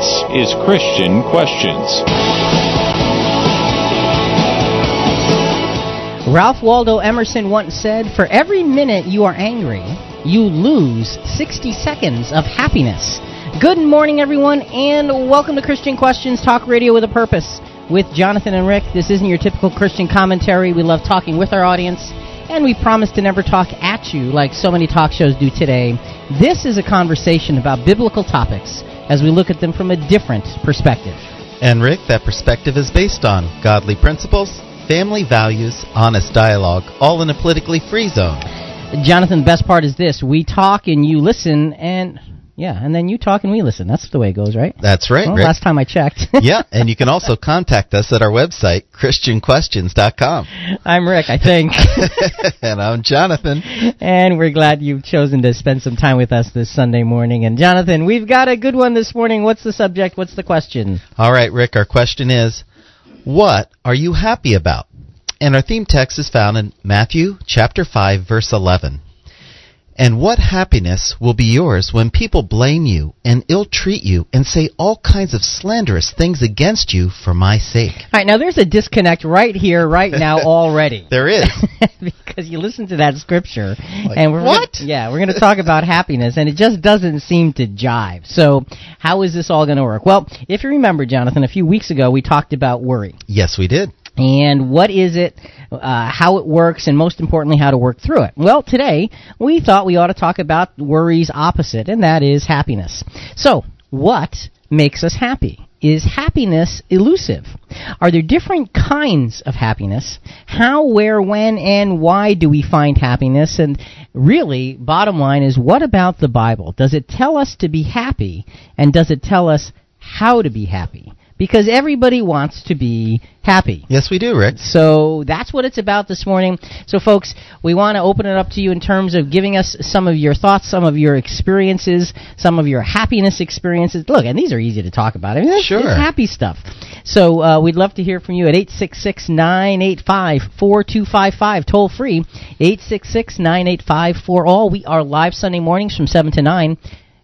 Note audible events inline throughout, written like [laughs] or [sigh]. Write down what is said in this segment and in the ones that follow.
This is Christian Questions. Ralph Waldo Emerson once said, For every minute you are angry, you lose 60 seconds of happiness. Good morning, everyone, and welcome to Christian Questions Talk Radio with a Purpose with Jonathan and Rick. This isn't your typical Christian commentary. We love talking with our audience, and we promise to never talk at you like so many talk shows do today. This is a conversation about biblical topics as we look at them from a different perspective. And Rick, that perspective is based on godly principles family values, honest dialogue, all in a politically free zone. Jonathan, the best part is this. We talk and you listen, and yeah, and then you talk and we listen. That's the way it goes, right? That's right, well, Last time I checked. [laughs] yeah, and you can [laughs] also contact us at our website, ChristianQuestions.com. I'm Rick, I think. [laughs] and I'm Jonathan. And we're glad you've chosen to spend some time with us this Sunday morning. And Jonathan, we've got a good one this morning. What's the subject? What's the question? All right, Rick, our question is what are you happy about? And our theme text is found in Matthew chapter 5 verse 11. And what happiness will be yours when people blame you and ill treat you and say all kinds of slanderous things against you for my sake? All right, now there's a disconnect right here, right now, [laughs] already. there is. [laughs] because you listen to that scripture, like, and we're what? Gonna, yeah, we're going to talk about happiness, and it just doesn't seem to jive. So, how is this all going to work? Well, if you remember, Jonathan, a few weeks ago we talked about worry. Yes, we did and what is it, uh, how it works, and most importantly, how to work through it. Well, today we thought we ought to talk about worry's opposite, and that is happiness. So, what makes us happy? Is happiness elusive? Are there different kinds of happiness? How, where, when, and why do we find happiness? And really, bottom line is what about the Bible? Does it tell us to be happy, and does it tell us how to be happy? Because everybody wants to be happy. Yes, we do, Rick. So that's what it's about this morning. So, folks, we want to open it up to you in terms of giving us some of your thoughts, some of your experiences, some of your happiness experiences. Look, and these are easy to talk about. I mean, sure. it's happy stuff. So uh, we'd love to hear from you at 866-985-4255, toll free, 866-985-4all. We are live Sunday mornings from 7 to 9.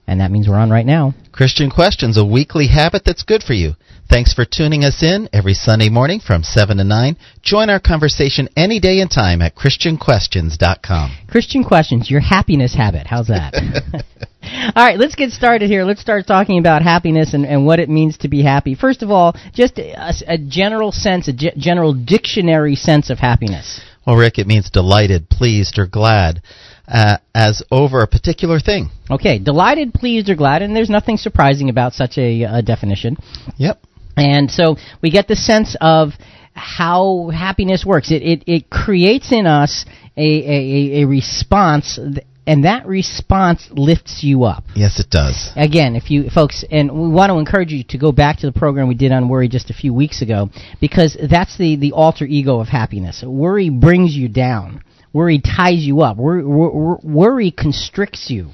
And that means we're on right now. Christian Questions, a weekly habit that's good for you. Thanks for tuning us in every Sunday morning from 7 to 9. Join our conversation any day and time at ChristianQuestions.com. Christian Questions, your happiness habit. How's that? [laughs] [laughs] all right, let's get started here. Let's start talking about happiness and, and what it means to be happy. First of all, just a, a general sense, a g- general dictionary sense of happiness. Well, Rick, it means delighted, pleased, or glad. Uh, as over a particular thing. Okay, delighted, pleased, or glad, and there's nothing surprising about such a, a definition. Yep. And so we get the sense of how happiness works. It, it, it creates in us a, a, a response and that response lifts you up. Yes, it does. Again, if you folks, and we want to encourage you to go back to the program we did on worry just a few weeks ago, because that's the the alter ego of happiness. Worry brings you down. Worry ties you up. Worry, worry constricts you.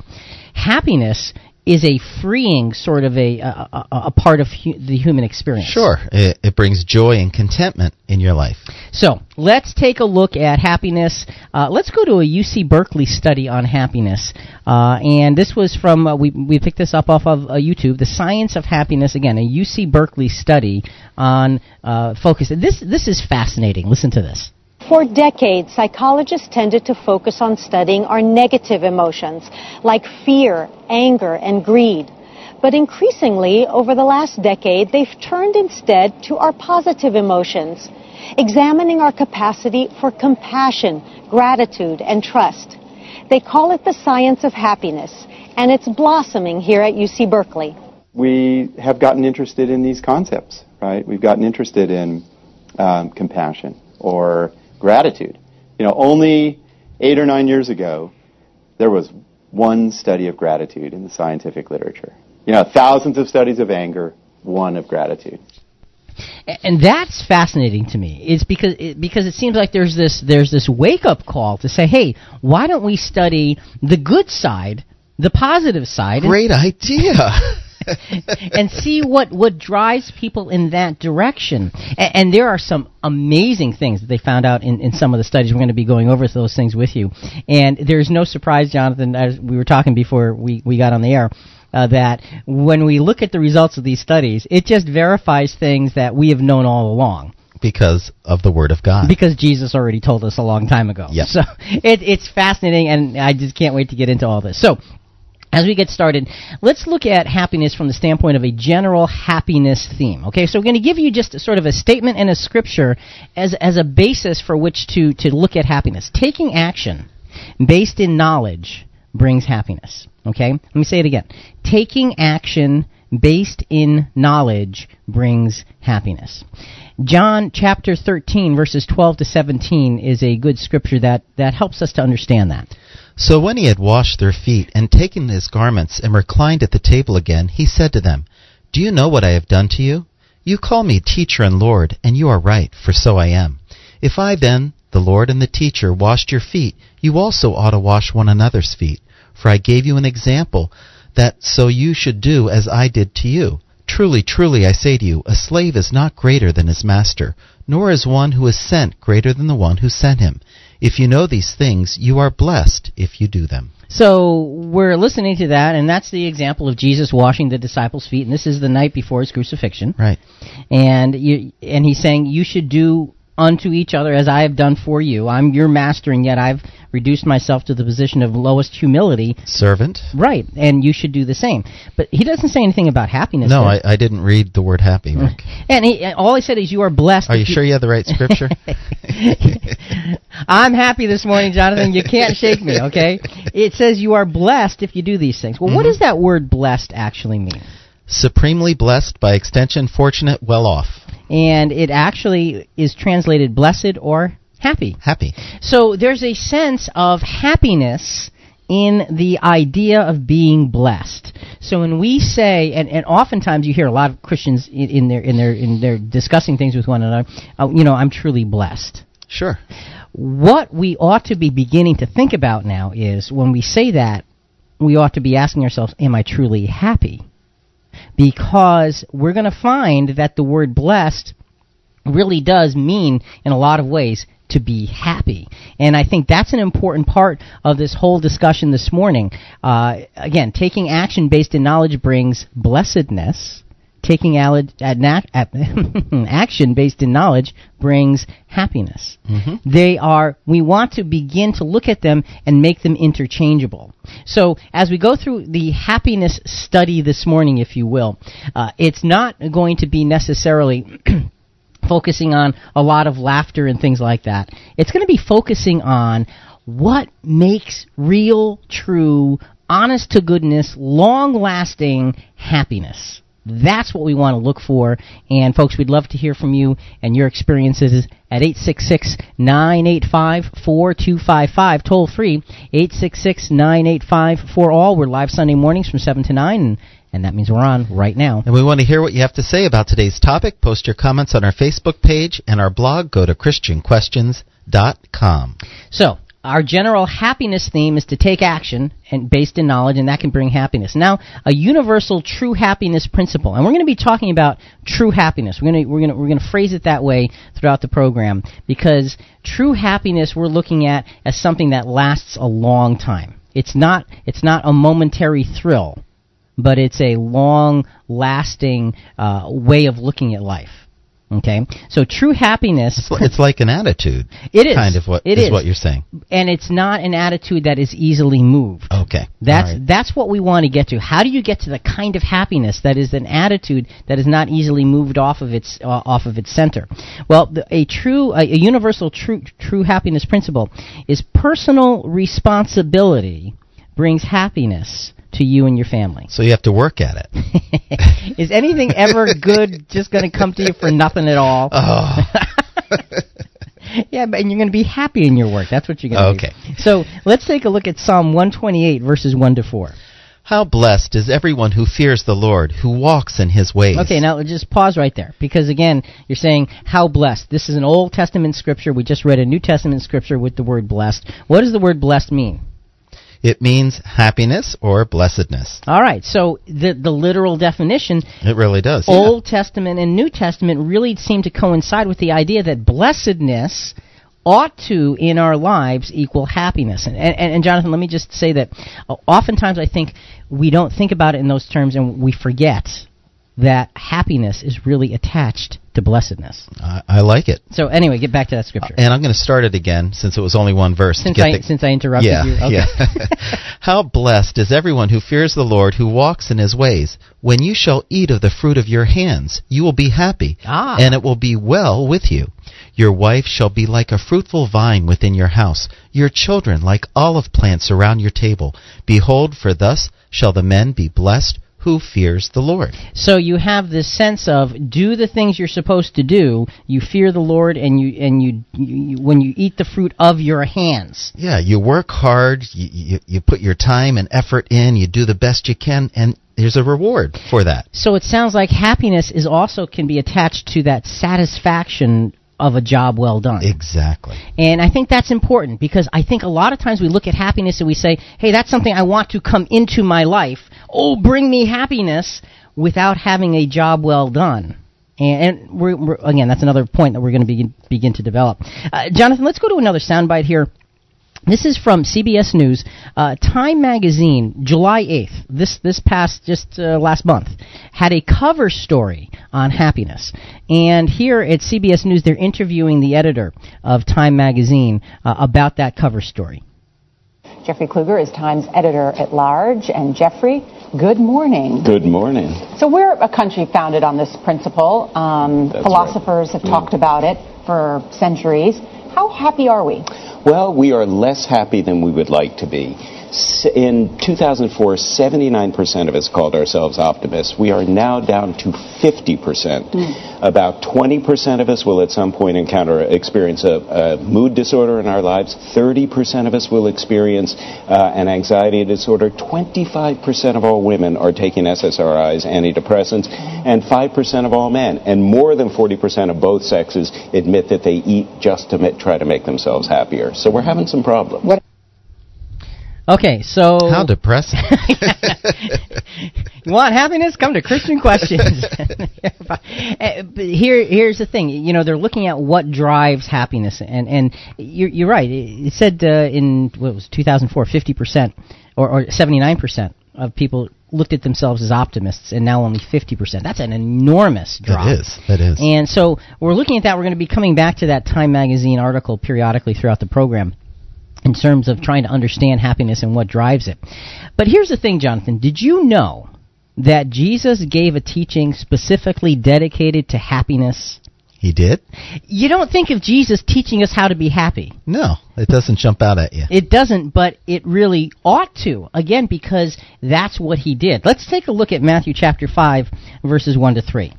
Happiness is a freeing sort of a a, a, part of hu- the human experience. Sure, it, it, brings joy and contentment in your life. So let's take a look at happiness. Uh, let's go to a UC Berkeley study on happiness, uh, and this was from uh, we we picked this up off of uh, YouTube. The Science of Happiness. Again, a UC Berkeley study on uh, focus. This this is fascinating. Listen to this. For decades, psychologists tended to focus on studying our negative emotions, like fear, anger, and greed. But increasingly, over the last decade, they've turned instead to our positive emotions, examining our capacity for compassion, gratitude, and trust. They call it the science of happiness, and it's blossoming here at UC Berkeley. We have gotten interested in these concepts, right? We've gotten interested in um, compassion or gratitude. You know, only eight or nine years ago, there was one study of gratitude in the scientific literature. You know, thousands of studies of anger, one of gratitude. And that's fascinating to me. It's because it, because it seems like there's this there's this wake up call to say, hey, why don't we study the good side, the positive side? Great idea. [laughs] [laughs] and see what what drives people in that direction. And, and, there are some amazing things that they found out in, in some of the studies. We're going to be going over those things with you. And there's no surprise, Jonathan, as we were talking before we, we got on the air. uh, that when we look at the results of these studies, it just verifies things that we have known all along because of the Word of God. because Jesus already told us a long time ago. Yep. So [laughs] it, it's fascinating, and I just can't wait to get into all this. So. As we get started, let's look at happiness from the standpoint of a general happiness theme. Okay, so we're going to give you just sort of a statement and a scripture as, as a basis for which to, to look at happiness. Taking action based in knowledge brings happiness. Okay, let me say it again. Taking action based in knowledge brings happiness. John chapter 13 verses 12 to 17 is a good scripture that, that helps us to understand that. So when he had washed their feet and taken his garments and reclined at the table again, he said to them, Do you know what I have done to you? You call me teacher and Lord, and you are right, for so I am. If I then, the Lord and the teacher, washed your feet, you also ought to wash one another's feet. For I gave you an example, that so you should do as I did to you. Truly, truly, I say to you, a slave is not greater than his master, nor is one who is sent greater than the one who sent him. If you know these things, you are blessed if you do them. So we're listening to that, and that's the example of Jesus washing the disciples' feet, and this is the night before his crucifixion. Right. And you, and he's saying you should do unto each other as I have done for you. I'm your master, and yet I've reduced myself to the position of lowest humility. Servant? Right, and you should do the same. But he doesn't say anything about happiness. No. I, I didn't read the word happy, Rick. [laughs] And he, all he said is, "You are blessed." Are if you sure you have the right scripture? [laughs] I'm happy this morning, Jonathan. You can't shake me, okay? It says you are blessed if you do these things. Well, Mm-hmm. what does that word blessed actually mean? Supremely blessed, by extension, fortunate, well off. And it actually is translated blessed or happy. Happy. So there's a sense of happiness in the idea of being blessed. So when we say, and, and oftentimes you hear a lot of Christians in, in their in their in their discussing things with one another, uh, you know, I'm truly blessed. Sure. what we ought to be beginning to think about now is when we say that, we ought to be asking ourselves, am I truly happy? Because we're going to find that the word blessed really does mean, in a lot of ways, to be happy. And I think that's an important part of this whole discussion this morning. Uh, again, taking action based in knowledge brings blessedness. Taking uh, na- uh, ad- [laughs] action based in knowledge brings happiness. Mm-hmm. They are, we want to begin to look at them and make them interchangeable. So, as we go through the happiness study this morning, if you will, uh, it's not going to be necessarily [clears throat] focusing on a lot of laughter and things like that. It's going to be focusing on what makes real, true, honest to goodness, long lasting happiness. That's what we want to look for. And folks, we'd love to hear from you and your experiences at 866-985-4255, toll free, 866-985-4all. We're live Sunday mornings from 7 to 9, and, and that means we're on right now. And we want to hear what you have to say about today's topic. Post your comments on our Facebook page and our blog. Go to ChristianQuestions.com. So, our general happiness theme is to take action and based in knowledge, and that can bring happiness. Now, a universal true happiness principle, and we're going to be talking about true happiness. We're going to we're going to we're going to phrase it that way throughout the program because true happiness we're looking at as something that lasts a long time. It's not it's not a momentary thrill, but it's a long lasting uh, way of looking at life. Okay, so true happiness. It's like an attitude. [laughs] It is. Kind of what It is is. what you're saying. and it's not an attitude that is easily moved. Okay. That's right. that's what we want to get to. How do you get to the kind of happiness that is an attitude that is not easily moved off of its uh, off of its center? Well, the, a true a, a universal true true happiness principle is personal responsibility brings happiness to you and your family. So you have to work at it. [laughs] is anything ever good just going to come to you for nothing at all? Oh. [laughs] Yeah, but and you're going to be happy in your work. That's what you're going to do. Okay. be. So let's take a look at Psalm 128, verses 1 to 4. How blessed is everyone who fears the Lord, who walks in his ways. Okay, now just pause right there. Because again, you're saying, how blessed. This is an Old Testament scripture. We just read a New Testament scripture with the word blessed. What does the word blessed mean? It means happiness or blessedness. All right, so the, the literal definition It really does. yeah. Old Testament and New Testament really seem to coincide with the idea that blessedness ought to in our lives equal happiness. And, and, and Jonathan, let me just say that uh, oftentimes I think we don't think about it in those terms and we forget that happiness is really attached to blessedness. I, I like it. So anyway, get back to that scripture. And I'm going to start it again since it was only one verse. since I the- since I interrupted yeah, you. Okay. yeah. [laughs] [laughs] How blessed is everyone who fears the Lord, who walks in his ways. When you shall eat of the fruit of your hands, you will be happy, Ah. and it will be well with you. Your wife shall be like a fruitful vine within your house, your children like olive plants around your table. Behold, for thus shall the men be blessed who fears the Lord. So you have this sense of do the things you're supposed to do. You fear the Lord, and you and you, you, when you eat the fruit of your hands. Yeah, you work hard, you, you, you put your time and effort in, you do the best you can, and there's a reward for that. So it sounds like happiness is also can be attached to that satisfaction of a job well done. Exactly. And I think that's important because I think a lot of times we look at happiness and we say, hey, that's something I want to come into my life. Oh, bring me happiness without having a job well done. And, and we're, we're, again, that's another point that we're going to begin, begin to develop. Uh, Jonathan, let's go to another soundbite here. This is from CBS News. Uh, Time Magazine, July 8th, this, this past, just uh, last month, had a cover story on happiness. And here at CBS News, they're interviewing the editor of Time Magazine uh, about that cover story. Jeffrey Kluger is Times editor at large. And Jeffrey, good morning. Good morning. So we're a country founded on this principle. Um, philosophers have talked about it for centuries. How happy are we? Well, we are less happy than we would like to be. In 2004, 79% of us called ourselves optimists. We are now down to 50%. About 20% of us will at some point encounter, experience a, a mood disorder in our lives. 30% of us will experience uh, an anxiety disorder. 25% of all women are taking SSRIs, antidepressants, and 5% of all men. And more than 40% of both sexes admit that they eat just to try to make themselves happier. So we're having some problems. What- Okay, so. How depressing. you [laughs] want happiness? Come to Christian Questions. But [laughs] here, here's the thing. You know, they're looking at what drives happiness, and and you're, you're right. It it said uh, in what was 2004, 50 percent or, or 79 percent of people looked at themselves as optimists, and now only 50 percent. That's an enormous drop. That is. That is. And so we're looking at that. We're going to be coming back to that Time Magazine article periodically throughout the program in terms of trying to understand happiness and what drives it. But here's the thing, Jonathan. Did you know that Jesus gave a teaching specifically dedicated to happiness? He did? You don't think of Jesus teaching us how to be happy. No, it doesn't jump out at you. It doesn't, but it really ought to. Again, because that's what he did. Let's take a look at Matthew chapter 5, verses 1 to 3.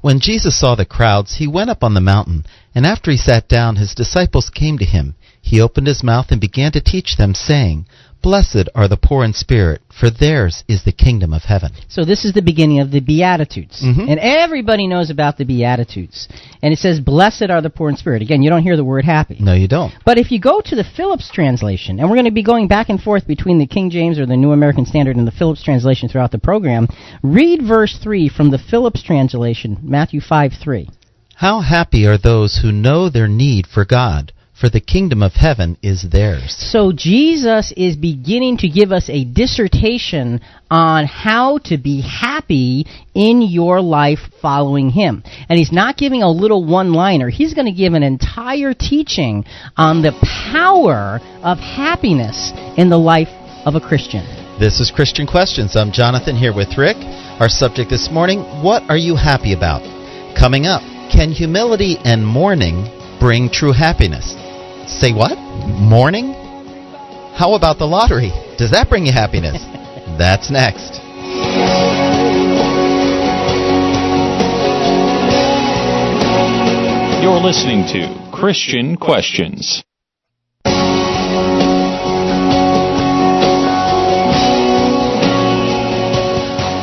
When Jesus saw the crowds, he went up on the mountain, and after he sat down, his disciples came to him. He opened his mouth and began to teach them, saying, Blessed are the poor in spirit, for theirs is the kingdom of heaven. So this is the beginning of the Beatitudes. Mhm. And everybody knows about the Beatitudes. And it says, Blessed are the poor in spirit. Again, you don't hear the word happy. No, you don't. But if you go to the Phillips translation, and we're going to be going back and forth between the King James or the New American Standard and the Phillips translation throughout the program, read verse 3 from the Phillips translation, Matthew 5 3. How happy are those who know their need for God, for the kingdom of heaven is theirs. So Jesus is beginning to give us a dissertation on how to be happy in your life following him. And he's not giving a little one-liner. He's going to give an entire teaching on the power of happiness in the life of a Christian. This is Christian Questions. I'm Jonathan here with Rick. Our subject this morning What are you happy about? Coming up, can humility and mourning bring true happiness? Say what? Morning? How about the lottery? Does that bring you happiness? [laughs] That's next. You're listening to Christian Questions.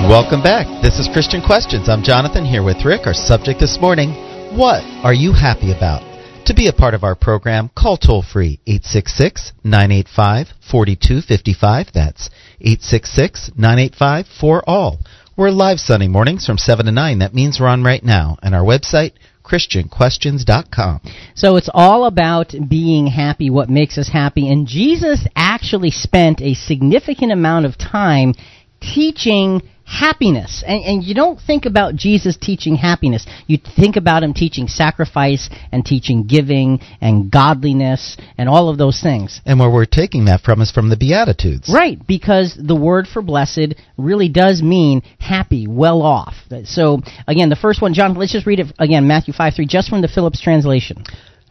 Welcome back. This is Christian Questions. I'm Jonathan here with Rick. Our subject this morning What are you happy about? To be a part of our program, call toll free 866 985 4255. That's 866 985 4all. We're live Sunday mornings from 7 to 9. That means we're on right now. And our website, ChristianQuestions.com. So it's all about being happy, what makes us happy. And Jesus actually spent a significant amount of time teaching happiness. And, and you don't think about Jesus teaching happiness. You think about him teaching sacrifice and teaching giving and godliness and all of those things. And where we're taking that from is from the Beatitudes. Right, because the word for blessed really does mean happy, well off. So, again, the first one, John, let's just read it again, Matthew 5 3, just from the Phillips translation.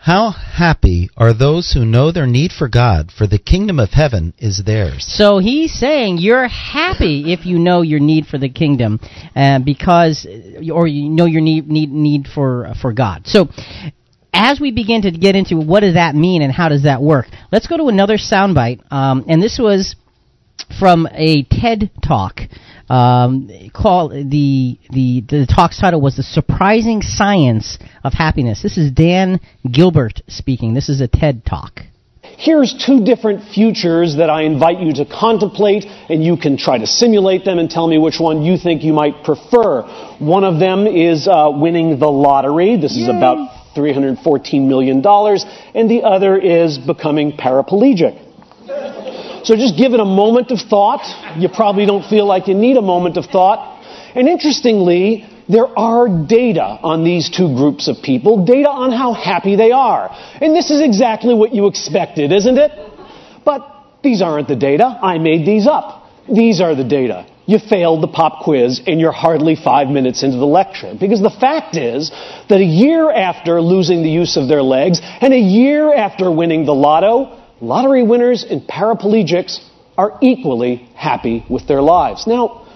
How happy are those who know their need for God, for the kingdom of heaven is theirs. So he's saying you're happy if you know your need for the kingdom, uh, because, or you know your need need need for for God. So. As we begin to get into what does that mean and how does that work, let's go to another soundbite. Um, and this was from a TED talk. Um, call the the the talk's title was the surprising science of happiness. This is Dan Gilbert speaking. This is a TED talk. Here's two different futures that I invite you to contemplate, and you can try to simulate them and tell me which one you think you might prefer. One of them is uh, winning the lottery. This is about $314 million. And the other is becoming paraplegic. So just give it a moment of thought. You probably don't feel like you need a moment of thought. And interestingly, there are data on these two groups of people, data on how happy they are. And this is exactly what you expected, isn't it? But these aren't the data. I made these up. These are the data. You failed the pop quiz and you're hardly five minutes into the lecture. Because the fact is that a year after losing the use of their legs and a year after winning the lotto, lottery winners and paraplegics are equally happy with their lives. Now,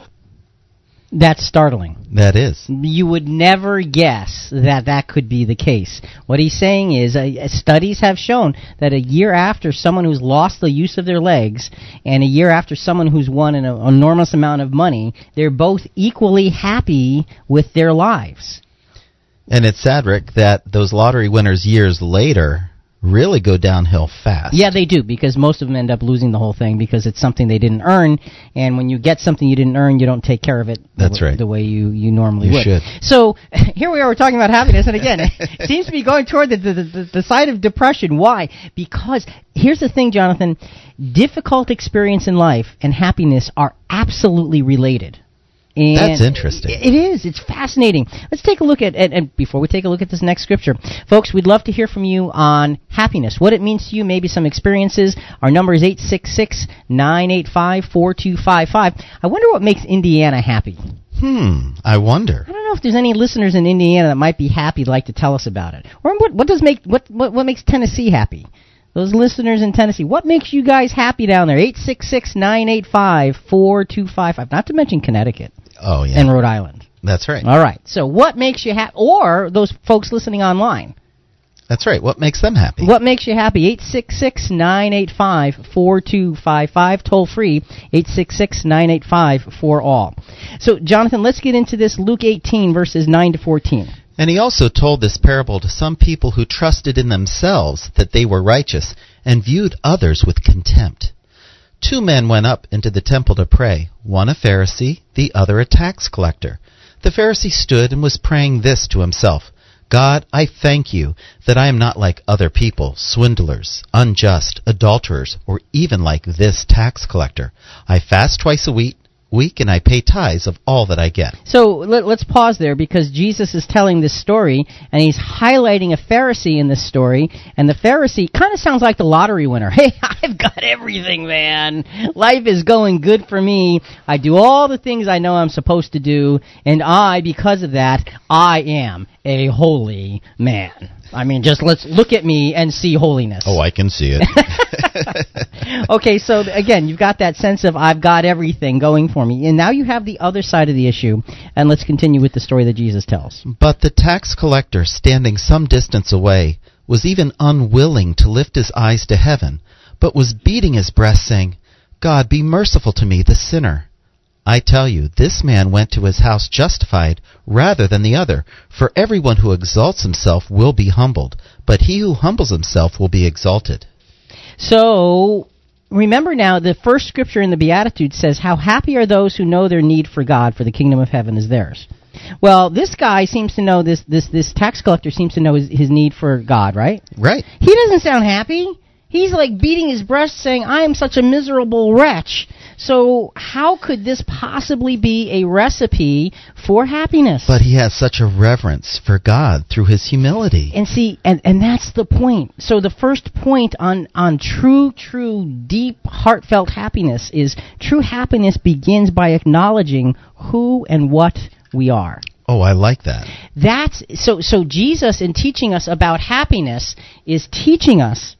That's startling. That is. You would never guess that that could be the case. What he's saying is, uh, studies have shown that a year after someone who's lost the use of their legs, and a year after someone who's won an enormous amount of money, they're both equally happy with their lives. And it's sad, Rick, that those lottery winners years later really go downhill fast. Yeah, they do because most of them end up losing the whole thing because it's something they didn't earn, and when you get something you didn't earn, you don't take care of it. That's the, right. The way you you normally You would. should. So [laughs] here we are. We're talking about happiness, and again, [laughs] it seems to be going toward the the, the the side of depression. Why? Because here's the thing, Jonathan: difficult experience in life and happiness are absolutely related. And That's interesting. It is. It's fascinating. Let's take a look at, at, and before we take a look at this next scripture, folks, we'd love to hear from you on happiness, what it means to you, maybe some experiences. Our number is 866-985-4255. I wonder what makes Indiana happy. Hmm, I wonder. I don't know if there's any listeners in Indiana that might be happy, like to tell us about it. Or what, what does make, what, what, what makes Tennessee happy? Those listeners in Tennessee, what makes you guys happy down there? 866-985-4255. Not to mention Connecticut Oh, yeah. and Rhode Island. That's right. All right. So what makes you happy? Or those folks listening online. That's right. What makes them happy? What makes you happy? 866-985-4255. Toll free. 866-985-4ALL. So, Jonathan, let's get into this. Luke 18, verses 9 to 14. And he also told this parable to some people who trusted in themselves that they were righteous and viewed others with contempt. Two men went up into the temple to pray, one a Pharisee, the other a tax collector. The Pharisee stood and was praying this to himself God, I thank you that I am not like other people, swindlers, unjust, adulterers, or even like this tax collector. I fast twice a week, week and I pay tithes of all that I get. So let, us pause there because Jesus is telling this story and he's highlighting a Pharisee in this story. And the Pharisee kind of sounds like the lottery winner. [laughs] Hey, I've got everything, man. Life is going good for me. I do all the things I know I'm supposed to do. And I, because of that, I am a holy man. I mean, just let's look at me and see holiness. Oh, I can see it. [laughs] okay, so again, you've got that sense of I've got everything going for me. And now you have the other side of the issue. And let's continue with the story that Jesus tells. But the tax collector, standing some distance away, was even unwilling to lift his eyes to heaven, but was beating his breast, saying, God, be merciful to me, the sinner. I tell you, this man went to his house justified rather than the other. For everyone who exalts himself will be humbled, but he who humbles himself will be exalted. So, remember now, the first scripture in the Beatitudes says, How happy are those who know their need for God, for the kingdom of heaven is theirs. Well, this guy seems to know this. This this tax collector seems to know his, his need for God, right? Right. He doesn't sound happy. He's like beating his breast, saying, "I am such a miserable wretch." So, how could this possibly be a recipe for happiness? But he has such a reverence for God through his humility. And see, and, and that's the point. So the first point on, on true, true, deep, heartfelt happiness is true happiness begins by acknowledging who and what we are. Oh, I like that. That's so so Jesus in teaching us about happiness is teaching us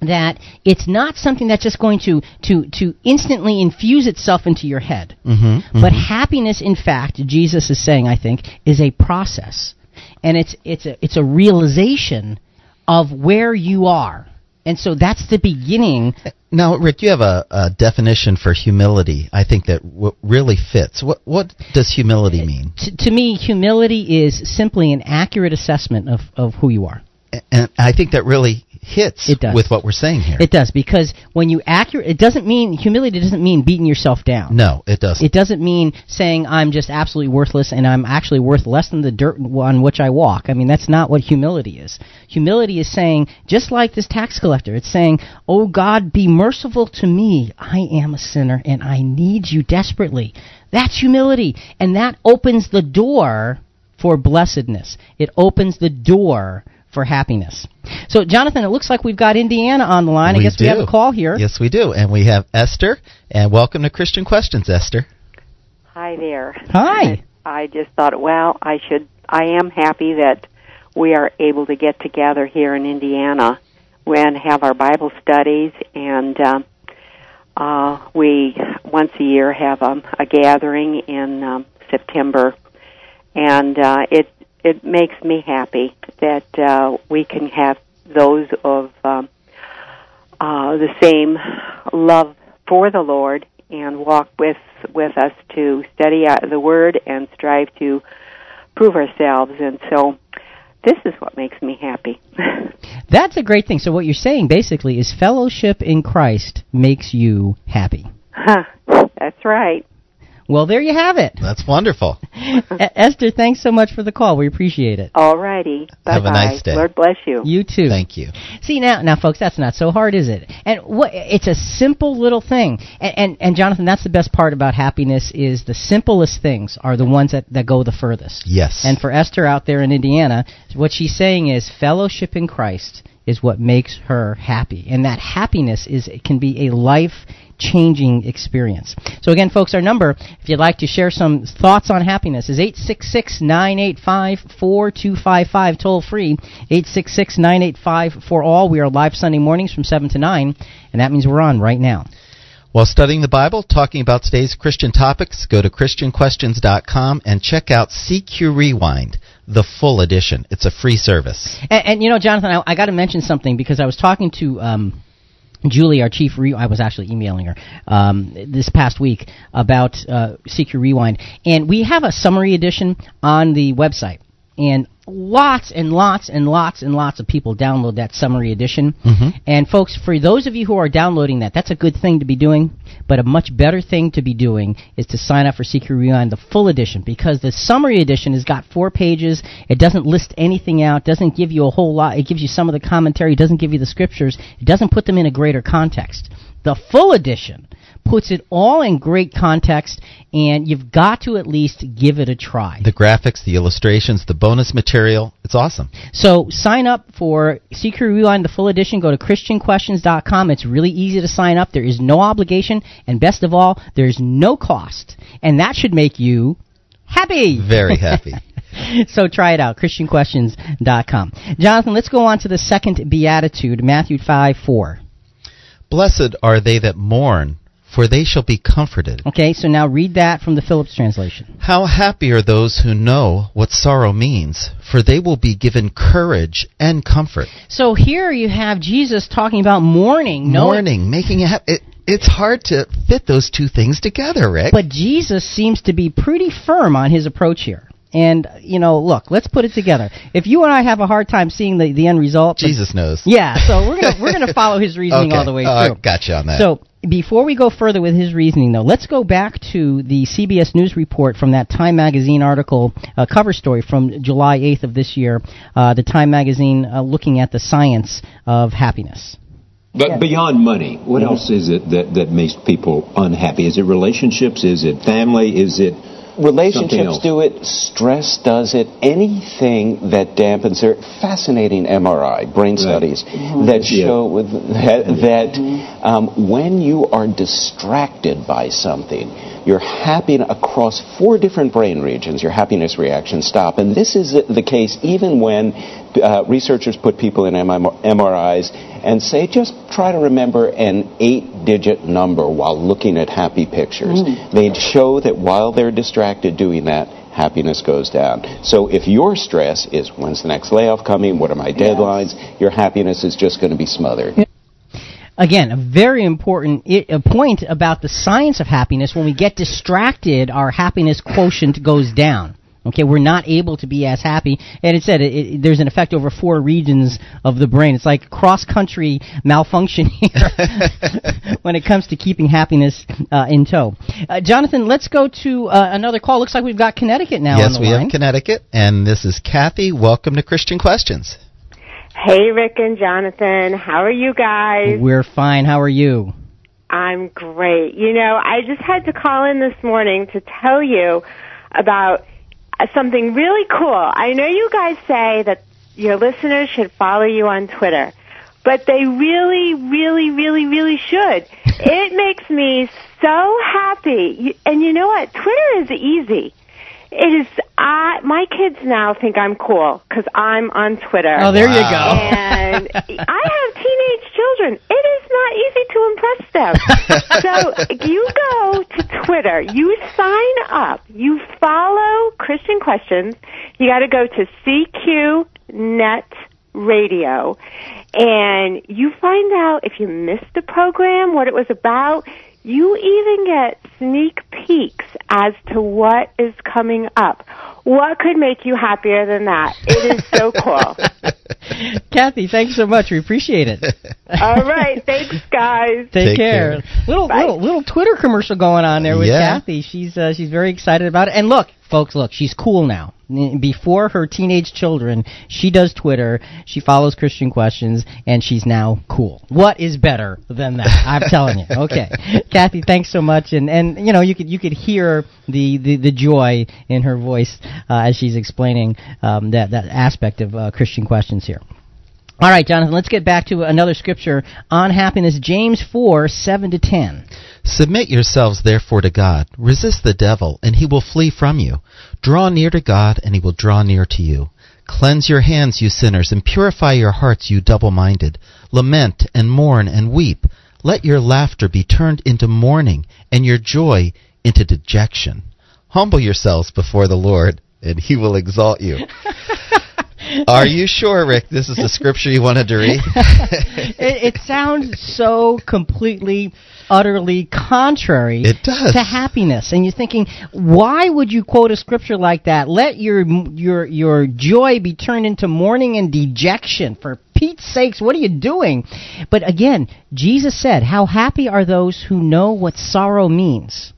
that it's not something that's just going to to to instantly infuse itself into your head. Mm-hmm, But happiness in fact Jesus is saying I think is a process. And it's it's a it's a realization of where you are. And so that's the beginning Now, Rick, you have a, a definition for humility. I think that w- really fits. What what does humility mean? to, to me humility is simply an accurate assessment of of who you are. And I think that really hits It does. with what we're saying here. It does because when you accurate, it doesn't mean humility doesn't mean beating yourself down. no, it doesn't. It doesn't mean saying I'm just absolutely worthless and I'm actually worth less than the dirt on which I walk. I mean, that's not what humility is. Humility is saying, just like this tax collector, it's saying, Oh God, be merciful to me. I am a sinner and I need you desperately. That's humility. And that opens the door for blessedness. It opens the door for happiness. So, Jonathan, it looks like we've got Indiana on the line. I We guess we have a call here. Yes, we do. And we have Esther. And welcome to Christian Questions, Esther. Hi there. Hi. I just thought, well, I should. I am happy that we are able to get together here in Indiana and have our Bible studies, and um, uh, we once a year have um, a gathering in um, September, and uh, it it makes me happy that uh, we can have those of um, uh, the same love for the Lord and walk with with us to study out the Word and strive to prove ourselves. And so, this is what makes me happy. [laughs] That's a great thing. So what you're saying basically is fellowship in Christ makes you happy. Huh, That's right. Well, there you have it. That's wonderful. [laughs] Esther, thanks so much for the call. We appreciate it. All righty. Bye Have a nice day. Lord bless you. You too. Thank you. See now, now, folks, that's not so hard, is it? And what? It's a simple little thing. And, and and Jonathan, that's the best part about happiness is the simplest things are the ones that that go the furthest. Yes. And for Esther out there in Indiana, what she's saying is fellowship in Christ is what makes her happy. And that happiness is can be a life changing experience. So again, folks, our number, if you'd like to share some thoughts on happiness, is 866-985-4255, toll free, 866-985-4all. We are live Sunday mornings from 7 to 9, and that means we're on right now. While studying the Bible, talking about today's Christian topics, go to ChristianQuestions.com and check out CQ Rewind, the full edition. It's a free service. And, and you know, Jonathan, I, I got to mention something because I was talking to um, Julie, our chief. Re- I was actually emailing her um, this past week about uh, CQ Rewind, and we have a summary edition on the website, and lots and lots and lots and lots of people download that summary edition. Mm-hmm. And folks, for those of you who are downloading that, that's a good thing to be doing. But a much better thing to be doing is to sign up for CQ Rewind, the full edition, because the summary edition has got four pages. It doesn't list anything out, doesn't give you a whole lot. It gives you some of the commentary, doesn't give you the scriptures, it doesn't put them in a greater context. The full edition puts it all in great context, and you've got to at least give it a try. The graphics, the illustrations, the bonus material. It's awesome. So sign up for CQ Rewind, the full edition. Go to ChristianQuestions.com. It's really easy to sign up. There is no obligation, and best of all, there's no cost. And that should make you happy. Very [laughs] happy. so try it out, ChristianQuestions.com. Jonathan, let's go on to the second beatitude, Matthew 5 4. Blessed are they that mourn, for they shall be comforted. Okay, so now read that from the Phillips translation. How happy are those who know what sorrow means, for they will be given courage and comfort. So here you have Jesus talking about mourning. Mourning, making it, it. It's hard to fit those two things together, Rick. But Jesus seems to be pretty firm on his approach here. And you know, look, let's put it together. If you and I have a hard time seeing the, the end result, but- Jesus knows. yeah. So we're gonna we're gonna [laughs] follow his reasoning Okay. all the way Uh, through. gotcha on that. So before we go further with his reasoning, though, let's go back to the CBS News report from that Time Magazine article uh, cover story from July 8th of this year. Uh, the Time Magazine uh, looking at the science of happiness. But beyond money, what else is it that, that makes people unhappy? Is it relationships? Is it family? Is it something Relationships do it, stress does it, anything that dampens their fascinating MRI, brain studies, that show with- that, that um, when you are distracted by something, your happiness across four different brain regions, your happiness reactions stop. And this is the case even when uh, researchers put people in MRIs and say, just try to remember an eight digit number while looking at happy pictures. They show that while they're distracted doing that, happiness goes down. So if your stress is when's the next layoff coming, what are my deadlines, your happiness is just going to be smothered. Again, a very important i- point about the science of happiness. When we get distracted, our happiness quotient goes down. Okay, we're not able to be as happy, and it said it, it, there's an effect over four regions of the brain. It's like cross country malfunction [laughs] here [laughs] when it comes to keeping happiness uh, in tow. Uh, Jonathan, let's go to uh, another call. Looks like we've got Connecticut now yes, on the we line. have Connecticut, and this is Kathy. Welcome to Christian Questions. Hey, Rick and Jonathan. How are you guys? We're fine. How are you? I'm great. You know, I just had to call in this morning to tell you about uh, something really cool. I know you guys say that your listeners should follow you on Twitter, but they really, really, really, really should. [laughs] it makes me so happy. And you know what? Twitter is easy. It is. I my kids now think I'm cool because I'm on Twitter. Oh, there you go. And I have teenage children. It is not easy to impress them. so [laughs] you go to Twitter, you sign up, you follow Christian Questions. You got to go to CQ Net Radio, and you find out if you missed a program, what it was about. You even get sneak peeks as to what is coming up. What could make you happier than that? It is so cool. [laughs] Kathy, thanks so much. We appreciate it. All right, thanks, guys. [laughs] Take, Take care. care. Little little little Twitter commercial going on there with Yeah. Kathy. She's uh, she's very excited about it. And look, folks, look, she's cool now. Before her teenage children, she does Twitter. She follows Christian questions, and she's now cool. What is better than that? I'm telling you. [laughs] Okay, Kathy, thanks so much. And and you know you could you could hear the the, the joy in her voice as she's explaining um, that that aspect of uh, Christian questions here. All right, Jonathan, let's get back to another scripture on happiness, James 4, 7 to 10. Submit yourselves therefore to God. Resist the devil, and he will flee from you. Draw near to God, and he will draw near to you. Cleanse your hands, you sinners, and purify your hearts, you double minded. Lament and mourn and weep. Let your laughter be turned into mourning, and your joy into dejection. Humble yourselves before the Lord, and he will exalt you. [laughs] Are you sure, Rick, this is the scripture you wanted to read? [laughs] it, it sounds so completely, utterly contrary It does. to happiness. And you're thinking, why would you quote a scripture like that? Let your your your joy be turned into mourning and dejection. For Pete's sakes, what are you doing? But again, Jesus said, "How happy are those who know what sorrow means."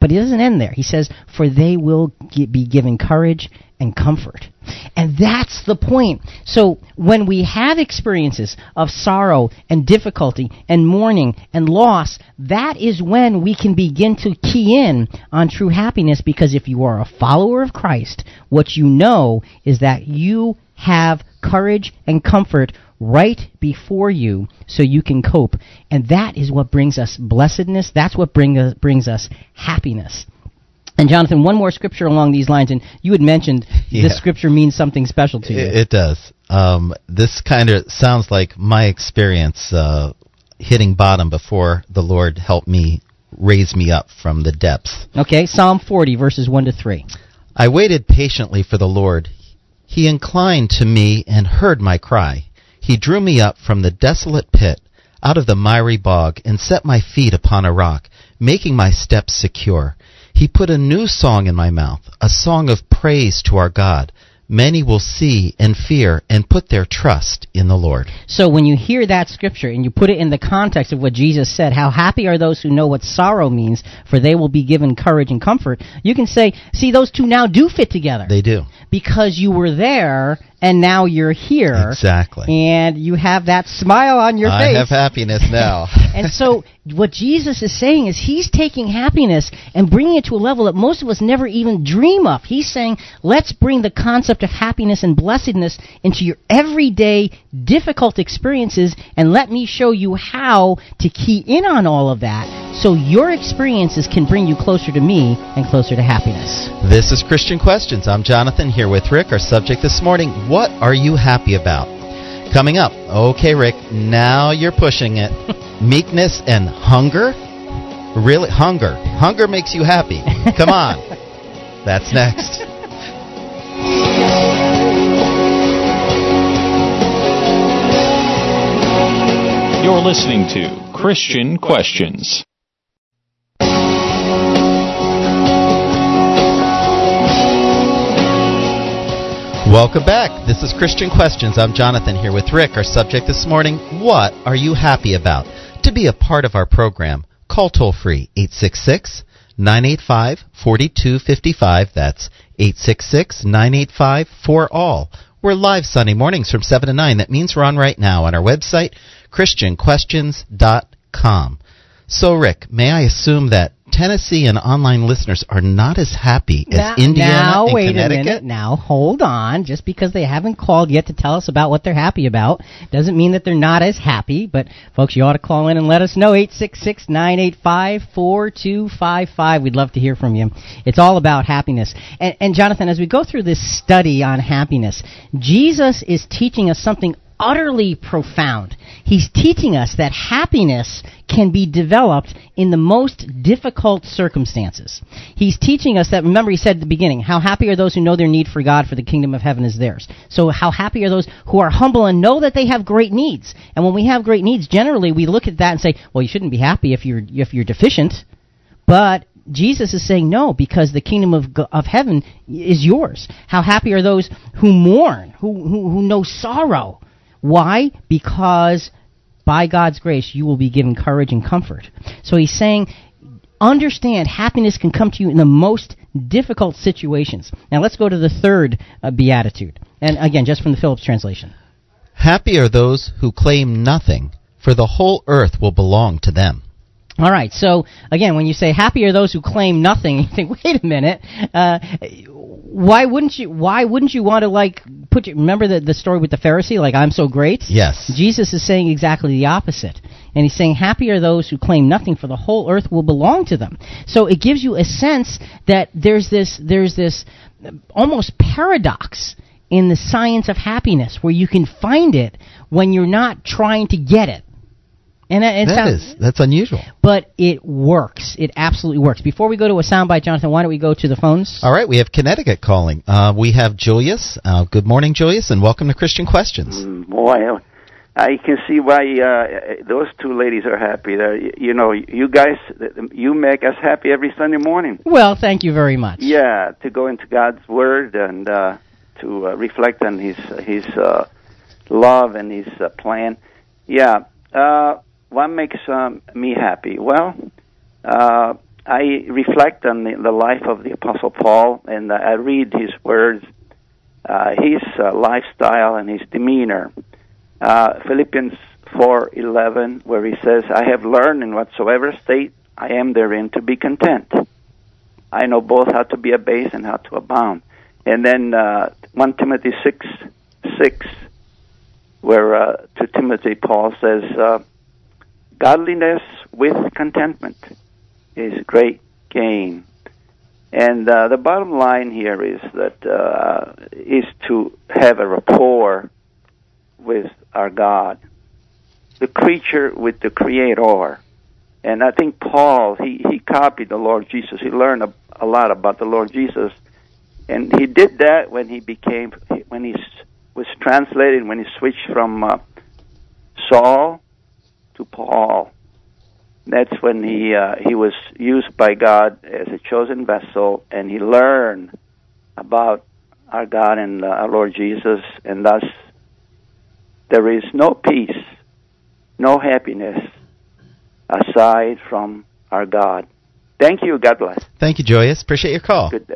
But he doesn't end there. He says, For they will be given courage and comfort. And that's the point. So when we have experiences of sorrow and difficulty and mourning and loss, that is when we can begin to key in on true happiness because if you are a follower of Christ, what you know is that you have courage and comfort right before you so you can cope. And that is what brings us blessedness. That's what bring us, brings us happiness. And Jonathan, one more scripture along these lines, and you had mentioned Yeah. this scripture means something special to you. It, it does. Um, this kind of sounds like my experience uh, hitting bottom before the Lord helped me raise me up from the depths. Okay, Psalm 40, verses 1 to 3. I waited patiently for the Lord. He inclined to me and heard my cry. He drew me up from the desolate pit, out of the miry bog, and set my feet upon a rock, making my steps secure. He put a new song in my mouth, a song of praise to our God. Many will see and fear and put their trust in the Lord. So when you hear that scripture and you put it in the context of what Jesus said, how happy are those who know what sorrow means, for they will be given courage and comfort, you can say, see, those two now do fit together. They do. Because you were there and now you're here. Exactly. And you have that smile on your I face. have happiness now. [laughs] [laughs] and so what Jesus is saying is he's taking happiness and bringing it to a level that most of us never even dream of. He's saying, let's bring the concept of happiness and blessedness into your everyday difficult experiences and let me show you how to key in on all of that so your experiences can bring you closer to me and closer to happiness. This is Christian Questions. I'm Jonathan here with Rick. Our subject this morning, what are you happy about? Coming up, okay, Rick, now you're pushing it. [laughs] Meekness and hunger? Really? Hunger. Hunger makes you happy. Come on. [laughs] That's next. You're listening to Christian Questions. Welcome back. This is Christian Questions. I'm Jonathan here with Rick. Our subject this morning, what are you happy about? To be a part of our program, call toll free 866 985 4255. That's 866 985 4 all. We're live Sunday mornings from 7 to 9. That means we're on right now on our website, ChristianQuestions.com. So, Rick, may I assume that Tennessee and online listeners are not as happy as now, Indiana now, and wait Connecticut? a minute. Now, hold on. Just because they haven't called yet to tell us about what they're happy about doesn't mean that they're not as happy. But, folks, you ought to call in and let us know. 866-985-4255. We'd love to hear from you. It's all about happiness. And, and, Jonathan, as we go through this study on happiness, Jesus is teaching us something utterly profound. He's teaching us that happiness can be developed in the most difficult circumstances. He's teaching us that, remember, he said at the beginning, how happy are those who know their need for God, for the kingdom of heaven is theirs. So, how happy are those who are humble and know that they have great needs? And when we have great needs, generally we look at that and say, well, you shouldn't be happy if you're, if you're deficient. But Jesus is saying no because the kingdom of of heaven is yours. How happy are those who mourn, who who, who know sorrow? Why? Because by God's grace, you will be given courage and comfort. So he's saying, understand happiness can come to you in the most difficult situations. Now let's go to the third uh, beatitude. And again, just from the Phillips translation. Happy are those who claim nothing, for the whole earth will belong to them. All right. So again, when you say happy are those who claim nothing, [laughs] you think, wait a minute. Uh, why wouldn't you? Why wouldn't you want to like put? You, remember the the story with the Pharisee? Like I'm so great. Yes. Jesus is saying exactly the opposite, and he's saying happy are those who claim nothing, for the whole earth will belong to them. So it gives you a sense that there's this there's this almost paradox in the science of happiness where you can find it when you're not trying to get it. And it, it that sounds, is, that's unusual. But it works. It absolutely works. Before we go to a soundbite, Jonathan, why don't we go to the phones? All right, we have Connecticut calling. Uh, we have Julius. Uh, good morning, Julius, and welcome to Christian Questions. Mm, boy, I can see why uh, those two ladies are happy. There, you know, you guys, you make us happy every Sunday morning. Well, thank you very much. Yeah, to go into God's Word and uh, to uh, reflect on His His uh, love and His uh, plan. Yeah. Uh, what makes um, me happy? Well, uh, I reflect on the, the, life of the Apostle Paul, and uh, I read his words, uh, his lifestyle, and his demeanor. Philippians four eleven, where he says, "I have learned in whatsoever state I am therein to be content. I know both how to be abased and how to abound." And then one Timothy six six, where to Timothy Paul says godliness with contentment is great gain. And uh, the bottom line here is that uh, is to have a rapport with our God, the creature with the Creator. And I think Paul he he copied the Lord Jesus. He learned a, a lot about the Lord Jesus, and he did that when he became when he was translated when he switched from uh, Saul to Paul. that's when he uh, he was used by God as a chosen vessel, and he learned about our God and uh, our Lord Jesus, and thus there is no peace, no happiness aside from our God. Thank you. God bless. Thank you, Julius. Appreciate your call. Good day.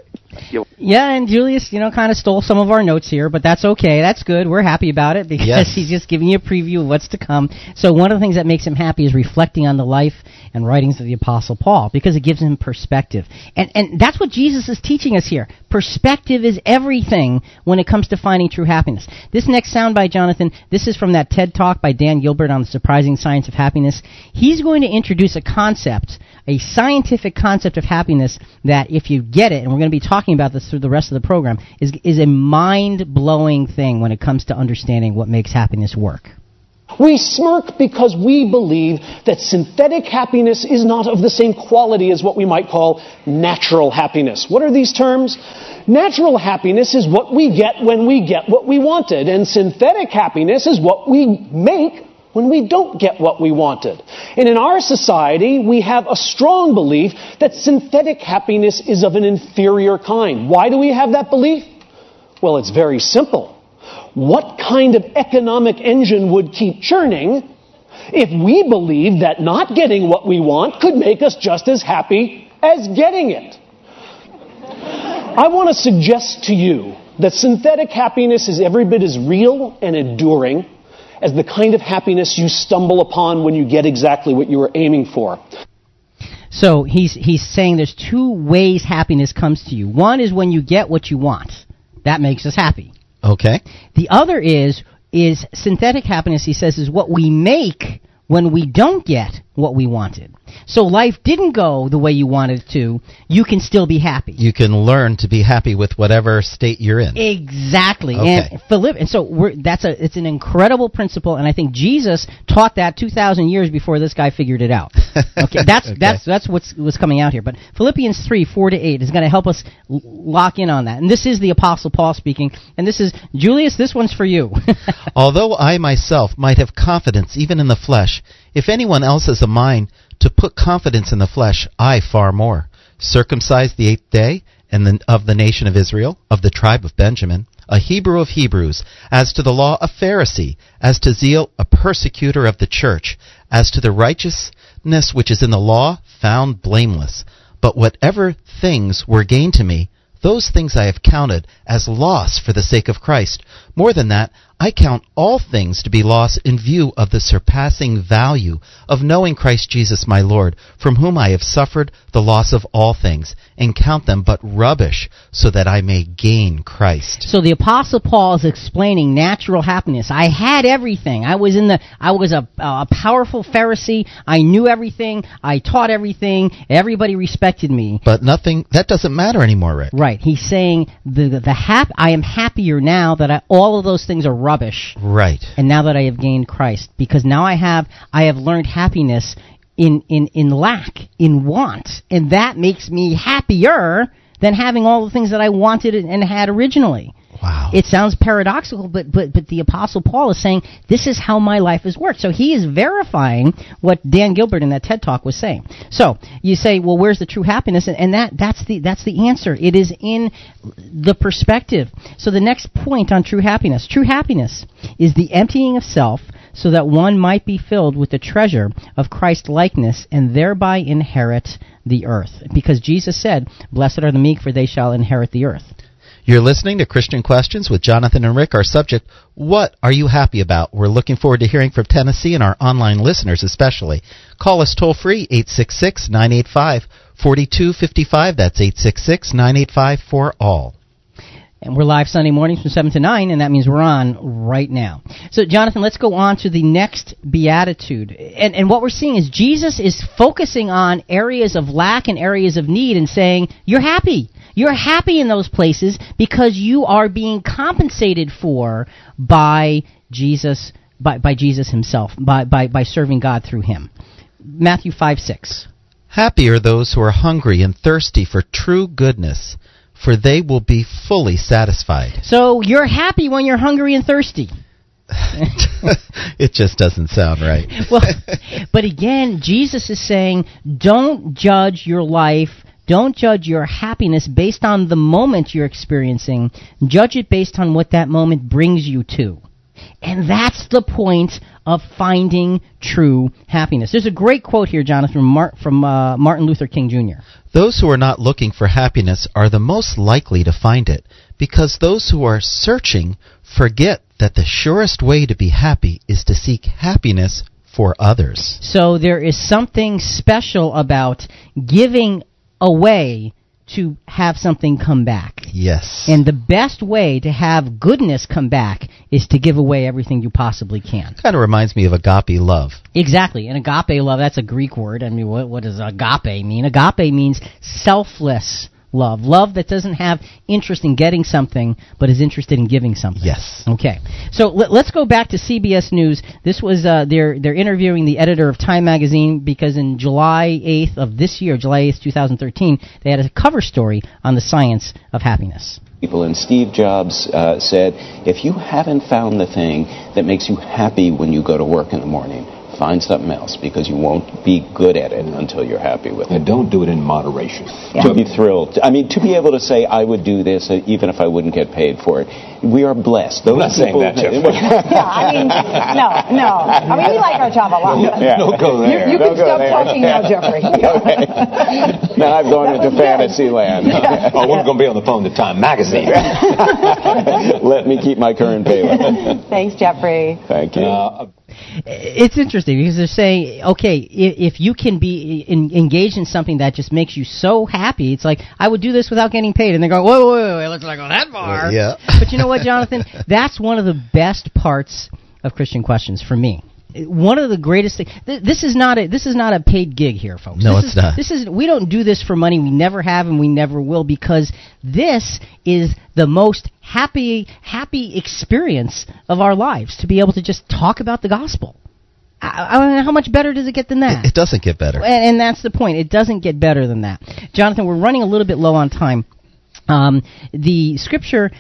Yeah, and Julius, you know, kind of stole some of our notes here, but that's okay. That's good. We're happy about it because Yes. [laughs] he's just giving you a preview of what's to come. So one of the things that makes him happy is reflecting on the life and writings of the Apostle Paul because it gives him perspective. And and that's what Jesus is teaching us here. Perspective is everything when it comes to finding true happiness. This next sound by Jonathan, this is from that TED Talk by Dan Gilbert on the surprising science of happiness. He's going to introduce a concept, a scientific concept of happiness that if you get it, and we're going to be talking about this through the rest of the program, is is a mind-blowing thing when it comes to understanding what makes happiness work. We smirk because we believe that synthetic happiness is not of the same quality as what we might call natural happiness. What are these terms? Natural happiness is what we get when we get what we wanted, and synthetic happiness is what we make when we don't get what we wanted. And in our society, we have a strong belief that synthetic happiness is of an inferior kind. Why do we have that belief? Well, it's very simple. What kind of economic engine would keep churning if we believed that not getting what we want could make us just as happy as getting it? I want to suggest to you that synthetic happiness is every bit as real and enduring as the kind of happiness you stumble upon when you get exactly what you were aiming for. So he's he's saying there's two ways happiness comes to you. One is when you get what you want. That makes us happy. Okay. The other is is synthetic happiness. He says is what we make when we don't get what we wanted. So life didn't go the way you wanted it to. You can still be happy. You can learn to be happy with whatever state you're in. Exactly. Okay. And Philip, and so we're, that's a it's an incredible principle, and I think Jesus taught that two thousand years before this guy figured it out. [laughs] Okay, that's Okay. that's that's what's what's coming out here. But Philippians three four to eight is going to help us l- lock in on that. And this is the Apostle Paul speaking, and this is Julius. This one's for you. [laughs] Although I myself might have confidence even in the flesh, if anyone else has a mind to put confidence in the flesh, I far more. Circumcised the eighth day, and the, of the nation of Israel, of the tribe of Benjamin, a Hebrew of Hebrews, as to the law a Pharisee, as to zeal a persecutor of the church, as to the righteousness which is in the law found blameless. But whatever things were gain to me, those things I have counted as loss for the sake of Christ. More than that, I count all things to be loss in view of the surpassing value of knowing Christ Jesus my Lord, from whom I have suffered the loss of all things, and count them but rubbish, so that I may gain Christ. So the apostle Paul is explaining natural happiness. I had everything. I was in the I was a, a powerful Pharisee. I knew everything. I taught everything. Everybody respected me. But nothing, that doesn't matter anymore, Rick. Right. He's saying the the, the hap- I am happier now that I, all of those things are rubbish. Right. And now that I have gained Christ because now I have I have learned happiness in in in lack, in want, and that makes me happier than having all the things that I wanted and had originally. Wow. It sounds paradoxical, but but but the apostle Paul is saying this is how my life has worked. So he is verifying what Dan Gilbert in that TED Talk was saying. So you say, well, where's the true happiness? And, and that that's the that's the answer. It is in the perspective. So the next point on true happiness, true happiness is the emptying of self so that one might be filled with the treasure of Christ likeness and thereby inherit the earth. Because Jesus said, "Blessed are the meek, for they shall inherit the earth." You're listening to Christian Questions with Jonathan and Rick. Our subject, what are you happy about? We're looking forward to hearing from Tennessee and our online listeners especially. Call us toll free, 866 985 4255. That's 866 985 for all. And we're live Sunday mornings from 7 to 9, and that means we're on right now. So, Jonathan, let's go on to the next beatitude. And, and what we're seeing is Jesus is focusing on areas of lack and areas of need and saying, You're happy. You're happy in those places because you are being compensated for by Jesus, by, by Jesus himself, by, by, by serving God through him. Matthew 5 6. Happy are those who are hungry and thirsty for true goodness, for they will be fully satisfied. So, you're happy when you're hungry and thirsty. [laughs] it just doesn't sound right. [laughs] well, but again, Jesus is saying, don't judge your life. Don't judge your happiness based on the moment you're experiencing. Judge it based on what that moment brings you to. And that's the point of finding true happiness. There's a great quote here, Jonathan, from, Mar- from uh, Martin Luther King Jr. Those who are not looking for happiness are the most likely to find it, because those who are searching forget that the surest way to be happy is to seek happiness for others. So there is something special about giving away to have something come back. Yes. And the best way to have goodness come back is to give away everything you possibly can. Kind of reminds me of agape love. Exactly. And agape love, that's a Greek word. I mean, what, what does agape mean? Agape means selfless love. Love that doesn't have interest in getting something, but is interested in giving something. Yes. Okay. So let, us go back to CBS News. This was uh, they're they're interviewing the editor of Time magazine because in July 8th of this year, July 8th, 2013, they had a cover story on the science of happiness people. And Steve Jobs uh, said, if you haven't found the thing that makes you happy when you go to work in the morning, find something else because you won't be good at it until you're happy with it. And don't do it in moderation. Yeah. To be thrilled. I mean, to be able to say, I would do this uh, even if I wouldn't get paid for it. We are blessed. Those I'm not saying that, Jeff. [laughs] yeah, I mean, no, no. I mean, we like our job a lot. Yeah. Don't go there. You, you don't can stop there. talking now, Jeffrey. [laughs] now I've gone into fantasy land. [laughs] Yeah. Oh, we're going to be on the phone to Time Magazine. Let me keep my current payment. Thanks, Jeffrey. Thank you. Uh, it's interesting because they're saying, okay, if, you can be in, engaged in something that just makes you so happy, it's like I would do this without getting paid, and they go, whoa, whoa, whoa, whoa let's not go that far. Yeah. but you know what, Jonathan? [laughs] That's one of the best parts of Christian Questions for me one of the greatest things. Th- this is not a this is not a paid gig here, folks. No, this it's is, not. This is we don't do this for money. We never have, and we never will, because this is the most happy happy experience of our lives to be able to just talk about the gospel. I, I mean, how much better does it get than that? It, it doesn't get better, and, and that's the point. It doesn't get better than that. Jonathan, we're running a little bit low on time. Um, the scripture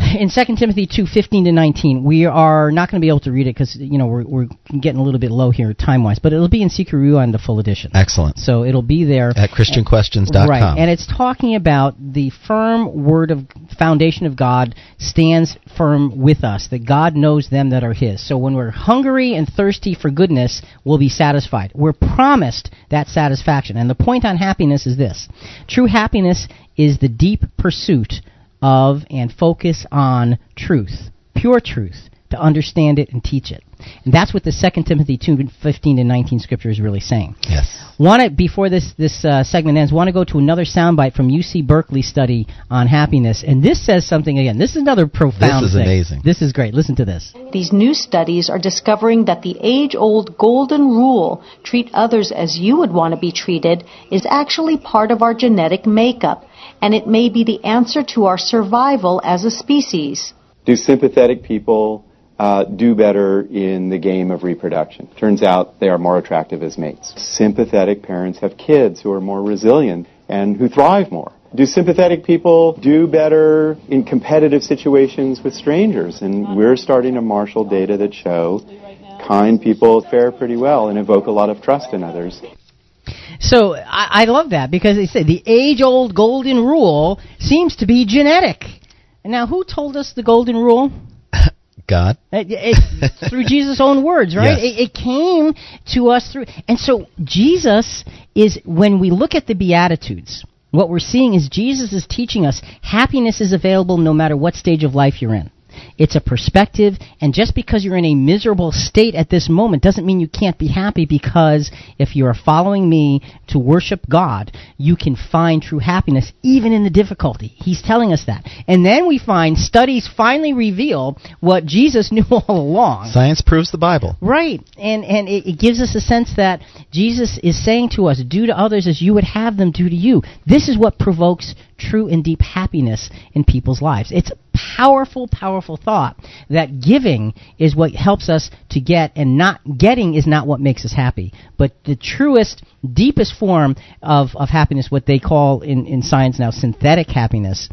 in 2 Timothy 2, 15 to 19, we are not going to be able to read it because, you know, we're, we're getting a little bit low here time-wise, but it'll be in Secret on the full edition. Excellent. So it'll be there. At ChristianQuestions.com. Right, and it's talking about the firm word of foundation of God stands firm with us, that God knows them that are His. So when we're hungry and thirsty for goodness, we'll be satisfied. We're promised that satisfaction. And the point on happiness is this. True happiness is the deep pursuit of and focus on truth, pure truth, to understand it and teach it. And that's what the 2 Timothy 2, 15 to 19 scripture is really saying. Yes. Want to, before this, this uh, segment ends, want to go to another soundbite from UC Berkeley study on happiness. And this says something again. This is another profound This is thing. amazing. This is great. Listen to this. These new studies are discovering that the age old golden rule, treat others as you would want to be treated, is actually part of our genetic makeup. And it may be the answer to our survival as a species. Do sympathetic people uh, do better in the game of reproduction. Turns out they are more attractive as mates. Sympathetic parents have kids who are more resilient and who thrive more. Do sympathetic people do better in competitive situations with strangers? And we're starting to marshal data that show kind people fare pretty well and evoke a lot of trust in others. So I, I love that because they say the age-old golden rule seems to be genetic. Now, who told us the golden rule? [laughs] God. It, it, through Jesus' own words, right? Yes. It, it, came to us through. And so Jesus is, when we look at the Beatitudes, what we're seeing is Jesus is teaching us happiness is available no matter what stage of life you're in. It's a perspective, and just because you're in a miserable state at this moment doesn't mean you can't be happy because if you are following me to worship God, you can find true happiness even in the difficulty. He's telling us that. And then we find studies finally reveal what Jesus [laughs] knew all along. Science proves the Bible. Right. And and it, it gives us a sense that Jesus is saying to us, do to others as you would have them do to you. This is what provokes true and deep happiness in people's lives. It's powerful, powerful thought that giving is what helps us to get, and not getting is not what makes us happy. But the truest, deepest form of, of happiness, what they call in, in science now synthetic happiness,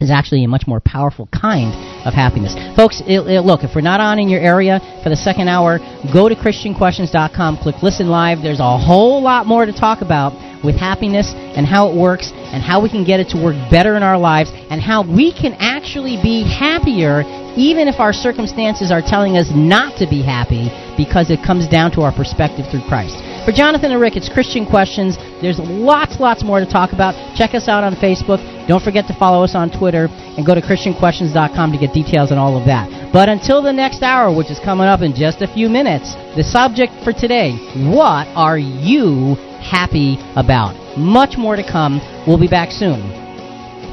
is actually a much more powerful kind of happiness. Folks, it, it, look, if we're not on in your area for the second hour, go to ChristianQuestions.com, click Listen Live. There's a whole lot more to talk about with happiness and how it works and how we can get it to work better in our lives and how we can actually be happier even if our circumstances are telling us not to be happy because it comes down to our perspective through Christ. For Jonathan and Rick, it's Christian Questions. There's lots, lots more to talk about. Check us out on Facebook. Don't forget to follow us on Twitter and go to ChristianQuestions.com to get details on all of that. But until the next hour, which is coming up in just a few minutes, the subject for today, what are you happy about? Much more to come. We'll be back soon.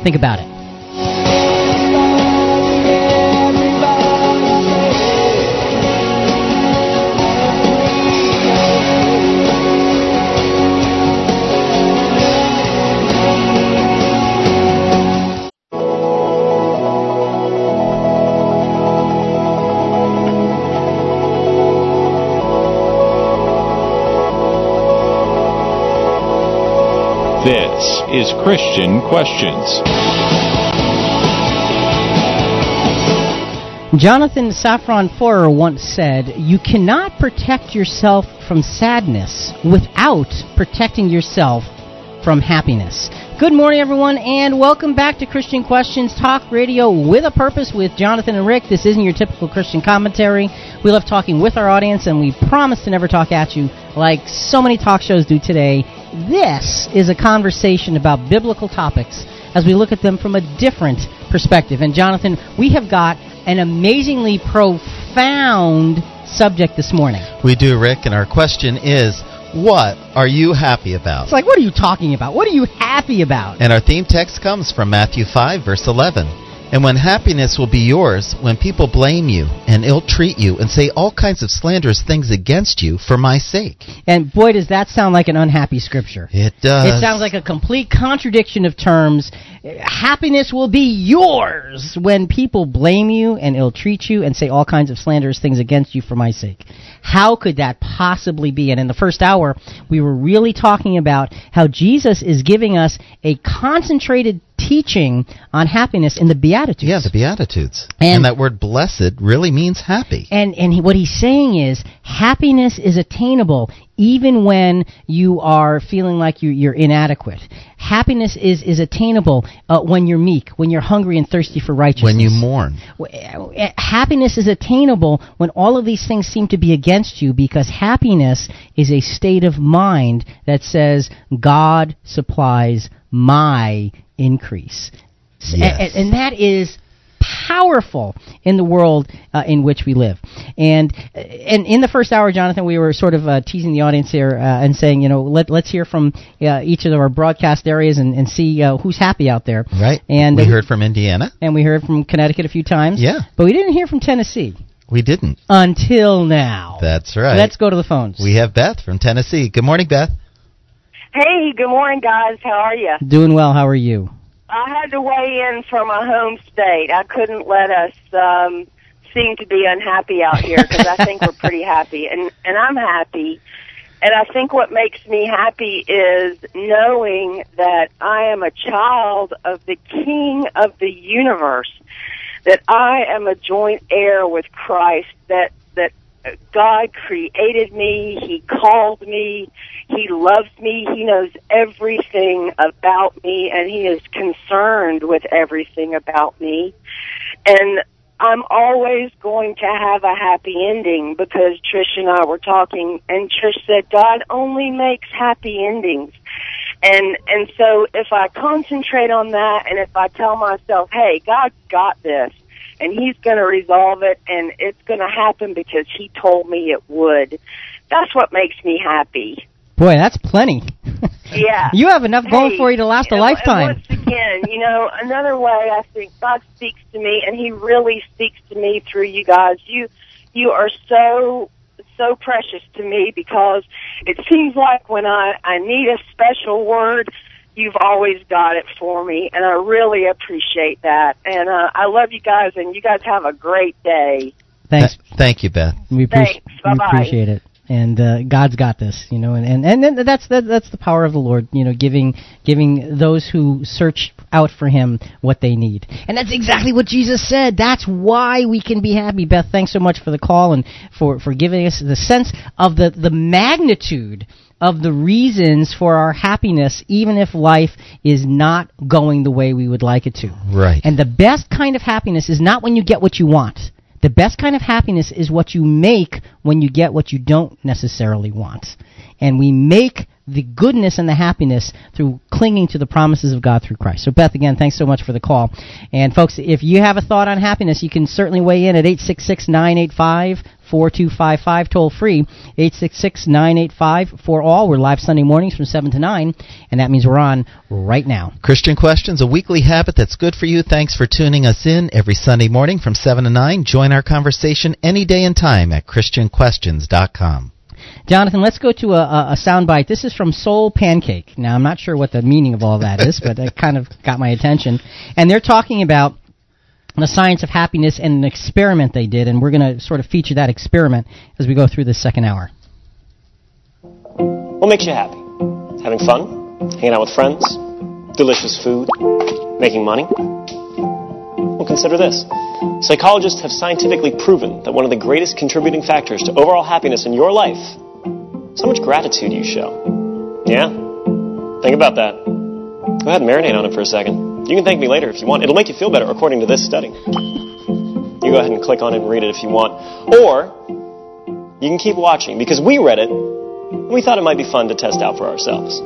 Think about it. This is Christian Questions. Jonathan Safran Foer once said, You cannot protect yourself from sadness without protecting yourself from happiness. Good morning, everyone, and welcome back to Christian Questions Talk Radio with a Purpose with Jonathan and Rick. This isn't your typical Christian commentary. We love talking with our audience, and we promise to never talk at you like so many talk shows do today. This is a conversation about biblical topics as we look at them from a different perspective. And, Jonathan, we have got an amazingly profound subject this morning. We do, Rick, and our question is what are you happy about? It's like, what are you talking about? What are you happy about? And our theme text comes from Matthew 5, verse 11. And when happiness will be yours, when people blame you and ill treat you and say all kinds of slanderous things against you for my sake. And boy, does that sound like an unhappy scripture. It does. It sounds like a complete contradiction of terms. Happiness will be yours when people blame you and ill treat you and say all kinds of slanderous things against you for my sake. How could that possibly be? And in the first hour, we were really talking about how Jesus is giving us a concentrated teaching on happiness in the Beatitudes. Yeah, the Beatitudes. And, and that word blessed really means happy. And and he, what he's saying is happiness is attainable even when you are feeling like you, you're inadequate. Happiness is, is attainable uh, when you're meek, when you're hungry and thirsty for righteousness. When you mourn. Happiness is attainable when all of these things seem to be against you because happiness is a state of mind that says, God supplies my increase. Yes. And, and that is powerful in the world uh, in which we live. And and in the first hour, Jonathan, we were sort of uh, teasing the audience here uh, and saying, you know, let let's hear from uh, each of our broadcast areas and, and see uh, who's happy out there. Right. And we heard from Indiana. And we heard from Connecticut a few times. Yeah. But we didn't hear from Tennessee. We didn't. Until now. That's right. Let's go to the phones. We have Beth from Tennessee. Good morning, Beth. Hey, good morning, guys. How are you? Doing well. How are you? I had to weigh in from a home state. I couldn't let us um, seem to be unhappy out here because I think we're pretty happy, and and I'm happy. And I think what makes me happy is knowing that I am a child of the King of the universe, that I am a joint heir with Christ, that that God created me, He called me, He loves me, He knows everything about me, and He is concerned with everything about me. And I'm always going to have a happy ending because Trish and I were talking and Trish said God only makes happy endings. And and so if I concentrate on that and if I tell myself, "Hey, God got this." And he's going to resolve it and it's going to happen because he told me it would. That's what makes me happy. Boy, that's plenty. [laughs] Yeah. you have enough going Hey, for you to last a and- lifetime. And once again, you know, another way I think God speaks to me, and He really speaks to me through you guys. You, you are so, so precious to me because it seems like when I I need a special word, you've always got it for me, and I really appreciate that. And uh, I love you guys, and you guys have a great day. Thanks. Th- thank you, Beth. We, appreci- Thanks. we appreciate it. And uh, God's got this, you know, and and, and that's that, that's the power of the Lord, you know, giving giving those who search out for him what they need. And that's exactly what Jesus said. That's why we can be happy. Beth, thanks so much for the call and for, for giving us the sense of the, the magnitude of the reasons for our happiness, even if life is not going the way we would like it to. Right. And the best kind of happiness is not when you get what you want. The best kind of happiness is what you make when you get what you don't necessarily want. And we make the goodness and the happiness through clinging to the promises of God through Christ. So, Beth, again, thanks so much for the call. And, folks, if you have a thought on happiness, you can certainly weigh in at 866 985 4255 toll free 866 985 for all. We're live Sunday mornings from 7 to 9, and that means we're on right now. Christian Questions, a weekly habit that's good for you. Thanks for tuning us in every Sunday morning from 7 to 9. Join our conversation any day and time at ChristianQuestions.com. Jonathan, let's go to a, a, a soundbite. This is from SoulPancake. Now, I'm not sure what the meaning of all that is, but it kind of got my attention. And they're talking about the science of happiness and an experiment they did, and we're going to sort of feature that experiment as we go through this second hour. What makes you happy? Having fun? Hanging out with friends? Delicious food? Making money? Well, consider this. Psychologists have scientifically proven that one of the greatest contributing factors to overall happiness in your life is how much gratitude you show. Yeah? Think about that. Go ahead and marinate on it for a second. You can thank me later if you want. It'll make you feel better, according to this study. You go ahead and click on it and read it if you want. Or you can keep watching because we read it and we thought it might be fun to test out for ourselves.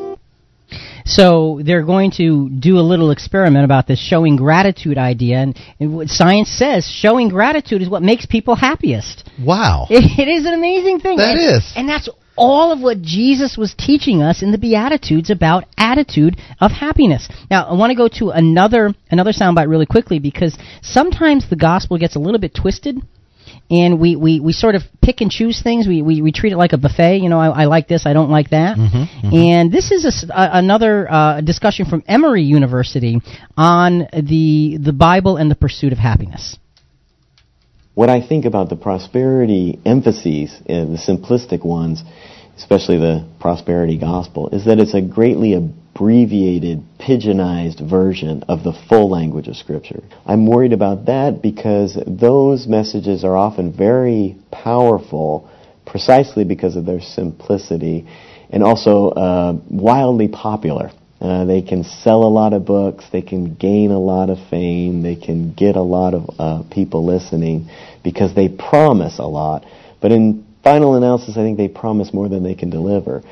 So they're going to do a little experiment about this showing gratitude idea, and, and what science says showing gratitude is what makes people happiest. Wow. [laughs] It, it is an amazing thing. That and, is. and that's all of what Jesus was teaching us in the Beatitudes about attitude of happiness. Now, I want to go to another another soundbite really quickly because sometimes the gospel gets a little bit twisted and we, we, we sort of pick and choose things. We, we, we treat it like a buffet. You know, I, I like this, I don't like that. Mm-hmm, And this is a s a another uh, discussion from Emory University on the the Bible and the pursuit of happiness. What I think about the prosperity emphases, uh, the simplistic ones, especially the prosperity gospel, is that it's a greatly abbreviated, pigeonized version of the full language of Scripture. I'm worried about that because those messages are often very powerful precisely because of their simplicity and also uh, wildly popular. Uh, they can sell a lot of books, they can gain a lot of fame, they can get a lot of uh, people listening because they promise a lot. But in final analysis, I think they promise more than they can deliver.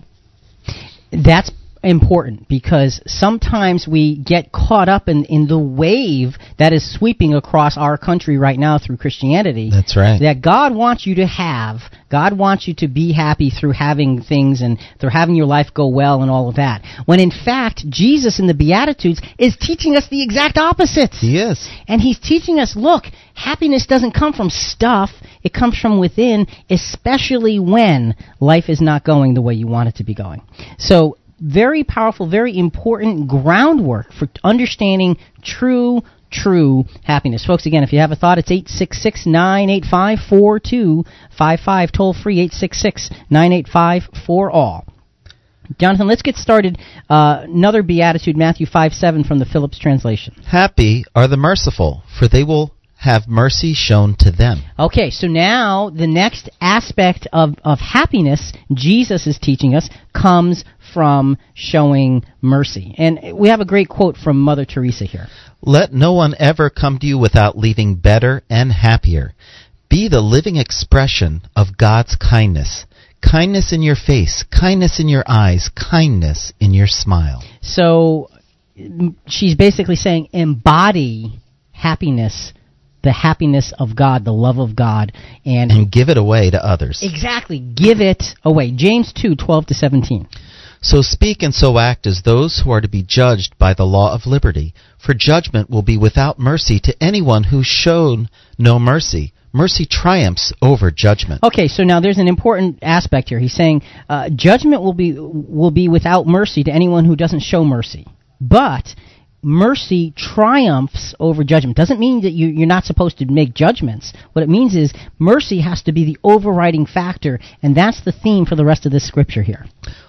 That's important because sometimes we get caught up in, in the wave that is sweeping across our country right now through Christianity. That's right. That God wants you to have. God wants you to be happy through having things and through having your life go well and all of that. When in fact, Jesus in the Beatitudes is teaching us the exact opposite. He is. And he's teaching us, look, happiness doesn't come from stuff, it comes from within, especially when life is not going the way you want it to be going. So, very powerful, very important groundwork for understanding true, true happiness. Folks, again, if you have a thought, it's 866 985 4255, toll free 866 985 4 all. Jonathan, let's get started. Uh, another beatitude, Matthew 5 7 from the Phillips translation. Happy are the merciful, for they will have mercy shown to them. Okay, so now the next aspect of, of happiness Jesus is teaching us comes from showing mercy. And we have a great quote from Mother Teresa here. Let no one ever come to you without leaving better and happier. Be the living expression of God's kindness. Kindness in your face, kindness in your eyes, kindness in your smile. So she's basically saying embody happiness, the happiness of God, the love of God, and, And give it away to others. exactly give it away. James 2 12 to 17. So speak and so act as those who are to be judged by the law of liberty, for judgment will be without mercy to anyone who's shown no mercy. Mercy triumphs over judgment. Okay, so now there's an important aspect here. He's saying uh, judgment will be will be without mercy to anyone who doesn't show mercy, but mercy triumphs over judgment. Doesn't mean that you, you're not supposed to make judgments. What it means is mercy has to be the overriding factor, and that's the theme for the rest of this scripture here.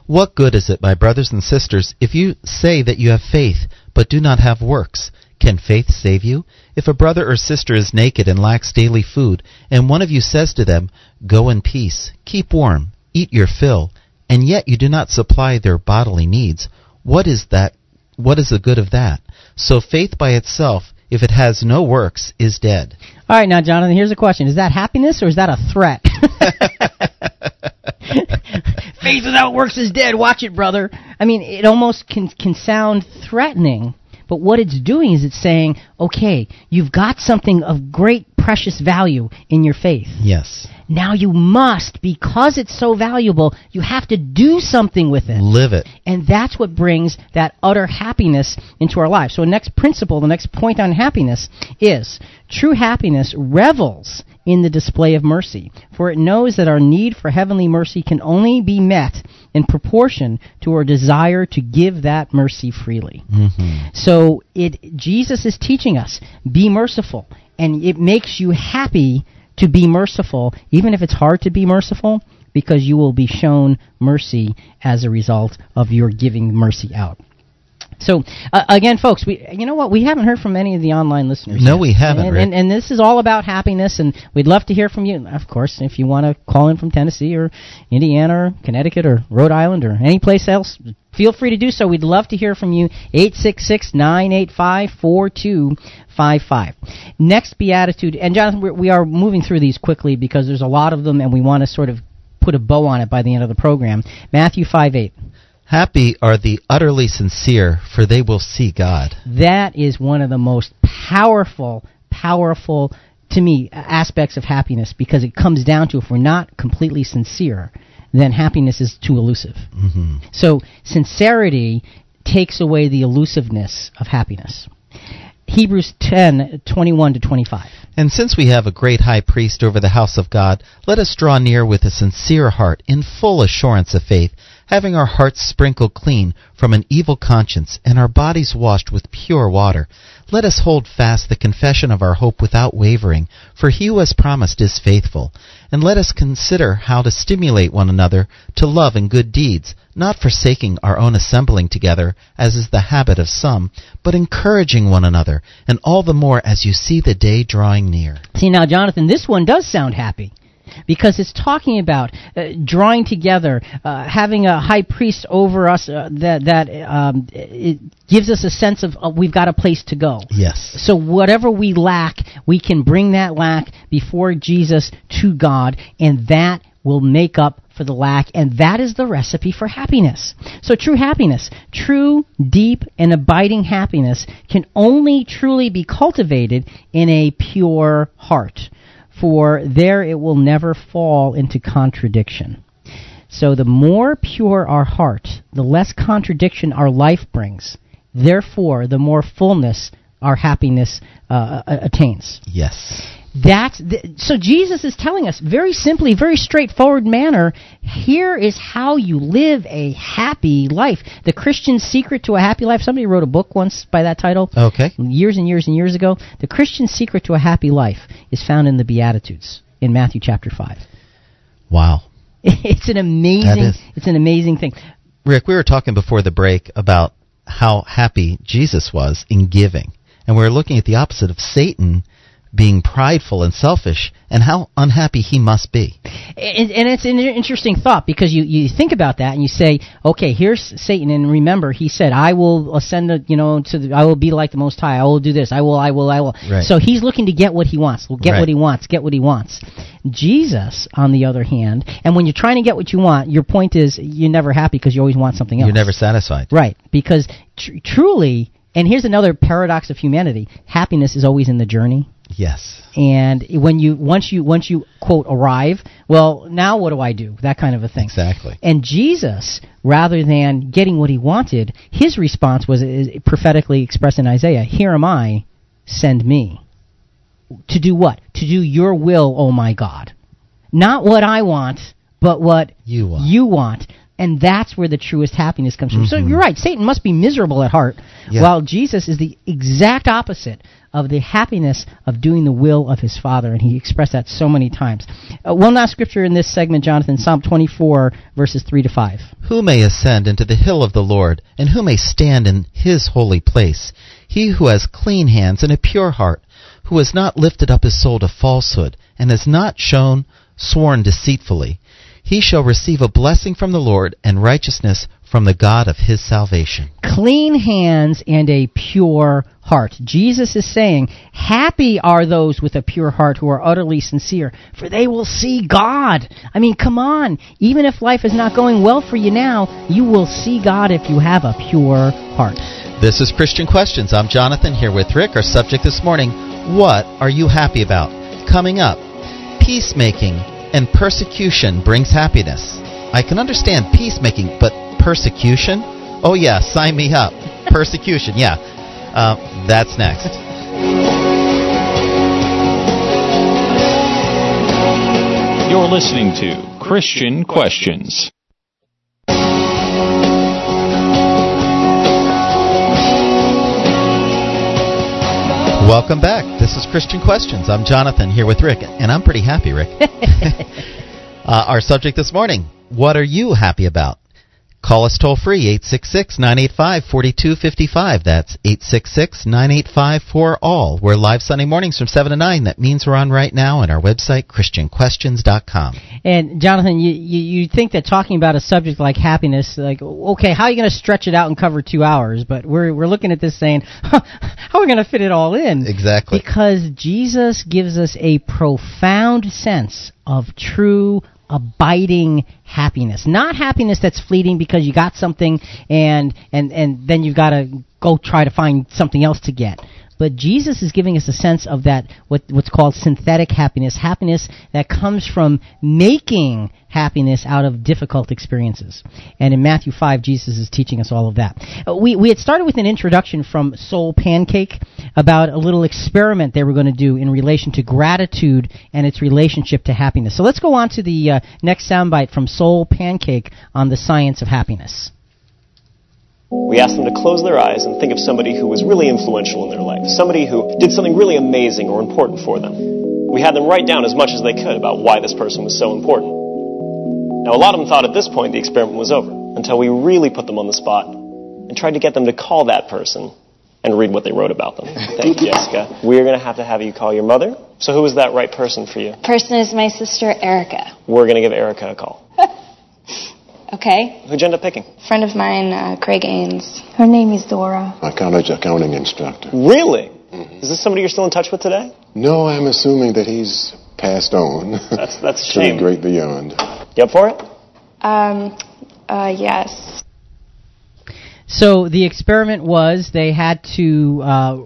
What good is it, my brothers and sisters, if you say that you have faith, but do not have works, can faith save you? If a brother or sister is naked and lacks daily food, and one of you says to them, Go in peace, keep warm, eat your fill, and yet you do not supply their bodily needs, what is that? What is the good of that? So faith by itself, if it has no works, is dead. All right, now, Jonathan, here's a question: Is that happiness or is that a threat? [laughs] [laughs] Faith without works is dead. Watch it, brother. I mean, it almost can can sound threatening, but what it's doing is it's saying, okay, you've got something of great precious value in your faith. Yes. Now you must, because it's so valuable, you have to do something with it. Live it. And that's what brings that utter happiness into our lives. So, the next principle, the next point on happiness is true happiness revels in the display of mercy, for it knows that our need for heavenly mercy can only be met in proportion to our desire to give that mercy freely. Mm-hmm. So, it Jesus is teaching us be merciful, and it makes you happy to be merciful, even if it's hard to be merciful, because you will be shown mercy as a result of your giving mercy out. So uh, again, folks, we you know what we haven't heard from any of the online listeners. No, yet. we haven't, And, and, and this is all about happiness, and we'd love to hear from you. Of course, if you want to call in from Tennessee or Indiana or Connecticut or Rhode Island or any place else, feel free to do so. We'd love to hear from you. 866-985-4255. Next beatitude, and Jonathan, we are moving through these quickly because there's a lot of them, and we want to sort of put a bow on it by the end of the program. Matthew 5 8. Happy are the utterly sincere, for they will see God. That is one of the most powerful, powerful, to me, aspects of happiness because it comes down to if we're not completely sincere, then happiness is too elusive. Mm-hmm. So, sincerity takes away the elusiveness of happiness. Hebrews 10 21 to 25. And since we have a great high priest over the house of God, let us draw near with a sincere heart, in full assurance of faith, having our hearts sprinkled clean from an evil conscience, and our bodies washed with pure water. Let us hold fast the confession of our hope without wavering, for he who has promised is faithful. And let us consider how to stimulate one another to love and good deeds, not forsaking our own assembling together, as is the habit of some, but encouraging one another, and all the more as you see the day drawing near. See, now, Jonathan, this one does sound happy. Because it's talking about uh, drawing together, uh, having a high priest over us uh, that that um, it gives us a sense of uh, we've got a place to go. Yes. So whatever we lack, we can bring that lack before Jesus to God, and that will make up for the lack, and that is the recipe for happiness. So true happiness, true, deep, and abiding happiness can only truly be cultivated in a pure heart, for there it will never fall into contradiction. So the more pure our heart, the less contradiction our life brings. Therefore, the more fullness our happiness uh, attains. Yes. That's th- so Jesus is telling us very simply, very straightforward manner. Here is how you live a happy life. The Christian secret to a happy life. Somebody wrote a book once by that title. Okay. Years and years and years ago. The Christian secret to a happy life is found in the Beatitudes in Matthew chapter five. Wow. [laughs] It's an amazing. It's an amazing thing. Rick, we were talking before the break about how happy Jesus was in giving. And we're looking at the opposite of Satan being prideful and selfish and how unhappy he must be. And, and it's an interesting thought because you, you think about that and you say, okay, here's Satan, and remember, he said, I will ascend, the, you know, to the, I will be like the Most High. I will do this. I will, I will, I will. Right. So he's looking to get what he wants. Well, get Right. what he wants. Get what he wants. Jesus, on the other hand, and when you're trying to get what you want, your point is you're never happy because you always want something else. You're never satisfied. Right, because tr- truly, and here's another paradox of humanity: happiness is always in the journey. Yes. And when you once you once you quote arrive, well, now what do I do? That kind of a thing. Exactly. And Jesus, rather than getting what he wanted, his response was prophetically expressed in Isaiah: "Here am I, send me." To do what? To do your will, oh my God. Not what I want, but what You want. you want. And that's where the truest happiness comes from. So Mhm. you're right. Satan must be miserable at heart, Yeah. while Jesus is the exact opposite of the happiness of doing the will of his Father. And he expressed that so many times. Uh, one last scripture in this segment, Jonathan, Psalm 24, verses 3 to 5. Who may ascend into the hill of the Lord, and who may stand in his holy place? He who has clean hands and a pure heart, who has not lifted up his soul to falsehood, and has not shown sworn deceitfully. He shall receive a blessing from the Lord, and righteousness from the God of his salvation. clean hands and a pure heart. Jesus is saying, Happy are those with a pure heart who are utterly sincere, for they will see God. I mean, come on. Even if life is not going well for you now, you will see God if you have a pure heart. This is Christian Questions. I'm Jonathan here with Rick. Our subject this morning What are you happy about? Coming up, peacemaking and persecution brings happiness. I can understand peacemaking, but persecution? Oh, yeah, sign me up. persecution, yeah. Uh, that's next. You're listening to Christian Questions. Welcome back. This is Christian Questions. I'm Jonathan here with Rick, and I'm pretty happy, Rick. [laughs] [laughs] uh, our subject this morning What are you happy about? Call us toll free, 866 985 4255. That's 866 985 4ALL. We're live Sunday mornings from 7 to 9. That means we're on right now on our website, ChristianQuestions.com. And Jonathan, you, you you think that talking about a subject like happiness, like okay, how are you going to stretch it out and cover two hours? But we're we're looking at this saying, [laughs] how are we going to fit it all in? Exactly. Because Jesus gives us a profound sense of true abiding happiness. Not happiness that's fleeting because you got something and and and then you've got to go try to find something else to get but Jesus is giving us a sense of that what what's called synthetic happiness, happiness that comes from making happiness out of difficult experiences. And in Matthew 5 Jesus is teaching us all of that. Uh, We we had started with an introduction from SoulPancake about a little experiment they were going to do in relation to gratitude and its relationship to happiness. So let's go on to the uh, next soundbite from SoulPancake on the science of happiness. We asked them to close their eyes and think of somebody who was really influential in their life, somebody who did something really amazing or important for them. We had them write down as much as they could about why this person was so important. Now, a lot of them thought at this point the experiment was over, until we really put them on the spot and tried to get them to call that person and read what they wrote about them. Thank you, Jessica. We're going to have to have you call your mother. So, who is that right person for you? Person is my sister Erica. We're going to give Erica a call. [laughs] Okay. Who'd you end up picking? Friend of mine, uh, Craig Ains. Her name is Dora. My college accounting instructor. Really? Is this somebody you're still in touch with today? No, I'm assuming that he's passed on. That's that's a [laughs] to the great beyond. You up for it? Um, uh, yes. So the experiment was they had to uh,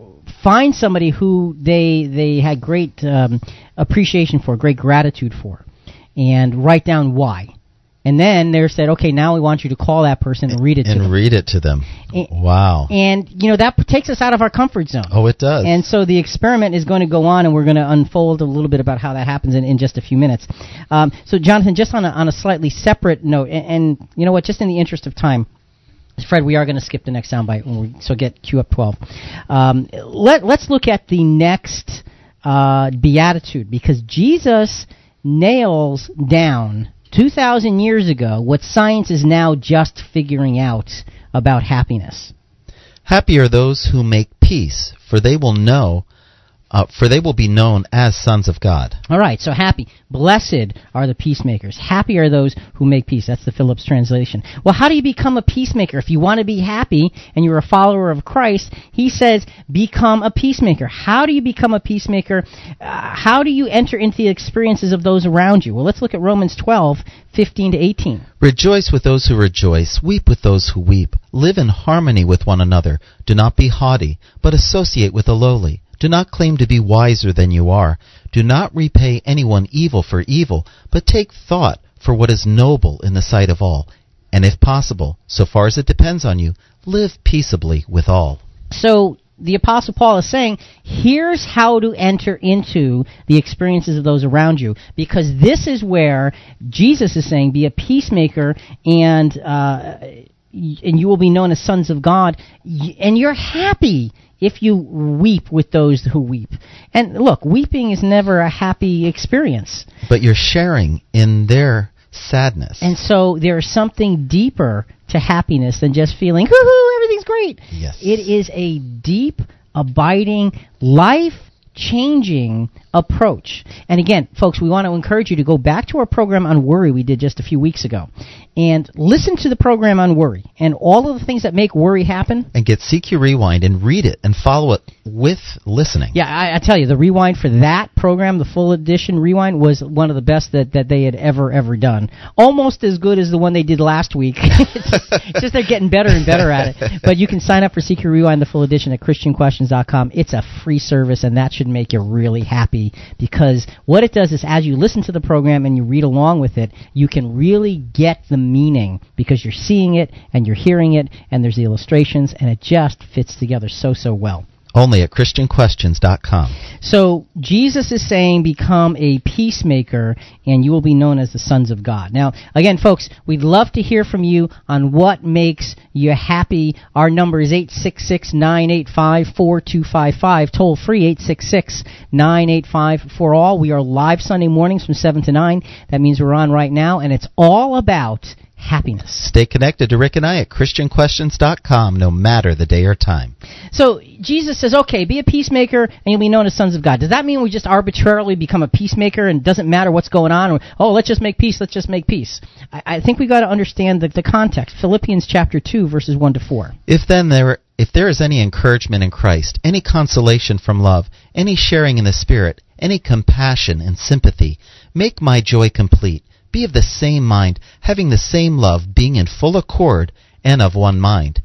find somebody who they they had great um, appreciation for, great gratitude for, and write down why. And then they said, okay, now we want you to call that person and read it to them. And read it to them. And- Wow. And you know that takes us out of our comfort zone. Oh, it does. And so the experiment is going to go on, and we're going to unfold a little bit about how that happens in, in just a few minutes. Um, so, Jonathan, just on a, on a slightly separate note, and, and you know what, just in the interest of time, Fred, we are going to skip the next soundbite, when we, so get cue up 12. Um, let, let's look at the next uh, beatitude, because Jesus nails down 2,000 years ago what science is now just figuring out about happiness. Happy are those who make peace, for they will know, uh, for they will be known as sons of God. All right, so happy. Blessed are the peacemakers. Happy are those who make peace. That's the Phillips translation. Well, how do you become a peacemaker? If you want to be happy and you're a follower of Christ, he says, become a peacemaker. How do you become a peacemaker? Uh, how do you enter into the experiences of those around you? Well, let's look at Romans 12, 15 to 18. Rejoice with those who rejoice, weep with those who weep. Live in harmony with one another. Do not be haughty, but associate with the lowly. Do not claim to be wiser than you are. Do not repay anyone evil for evil, but take thought for what is noble in the sight of all. And if possible, so far as it depends on you, live peaceably with all. So the apostle Paul is saying, here's how to enter into the experiences of those around you, because this is where Jesus is saying, be a peacemaker and uh, and you will be known as sons of God, and you're happy if you weep with those who weep. And look, weeping is never a happy experience. But you're sharing in their sadness. And so there's something deeper to happiness than just feeling, hoo everything's great. Yes. It is a deep, abiding, life changing approach. And again, folks, we want to encourage you to go back to our program on worry we did just a few weeks ago and listen to the program on worry and all of the things that make worry happen. And get CQ Rewind and read it and follow it with listening. Yeah, I, I tell you, the rewind for that program, the full edition rewind, was one of the best that, that they had ever, ever done. Almost as good as the one they did last week. [laughs] it's, just, it's just they're getting better and better at it. But you can sign up for CQ Rewind, the full edition, at ChristianQuestions.com. It's a free service, and that should make you really happy because what it does is as you listen to the program and you read along with it, you can really get the meaning because you're seeing it and you're hearing it and there's the illustrations and it just fits together so, so well. Only at ChristianQuestions.com. So Jesus is saying, become a peacemaker, and you will be known as the sons of God. Now, again, folks, we'd love to hear from you on what makes you happy. Our number is 866-985-4255. Toll free, 866-985 for all. We are live Sunday mornings from 7 to 9. That means we're on right now, and it's all about happiness. Stay connected to Rick and I at ChristianQuestions.com no matter the day or time. So Jesus says, okay, be a peacemaker and you'll be known as sons of God. Does that mean we just arbitrarily become a peacemaker and it doesn't matter what's going on? Or, oh, let's just make peace, let's just make peace. I, I think we've got to understand the, the context. Philippians chapter 2, verses 1 to 4. If then there if there is any encouragement in Christ, any consolation from love, any sharing in the Spirit, any compassion and sympathy, make my joy complete be of the same mind, having the same love, being in full accord and of one mind.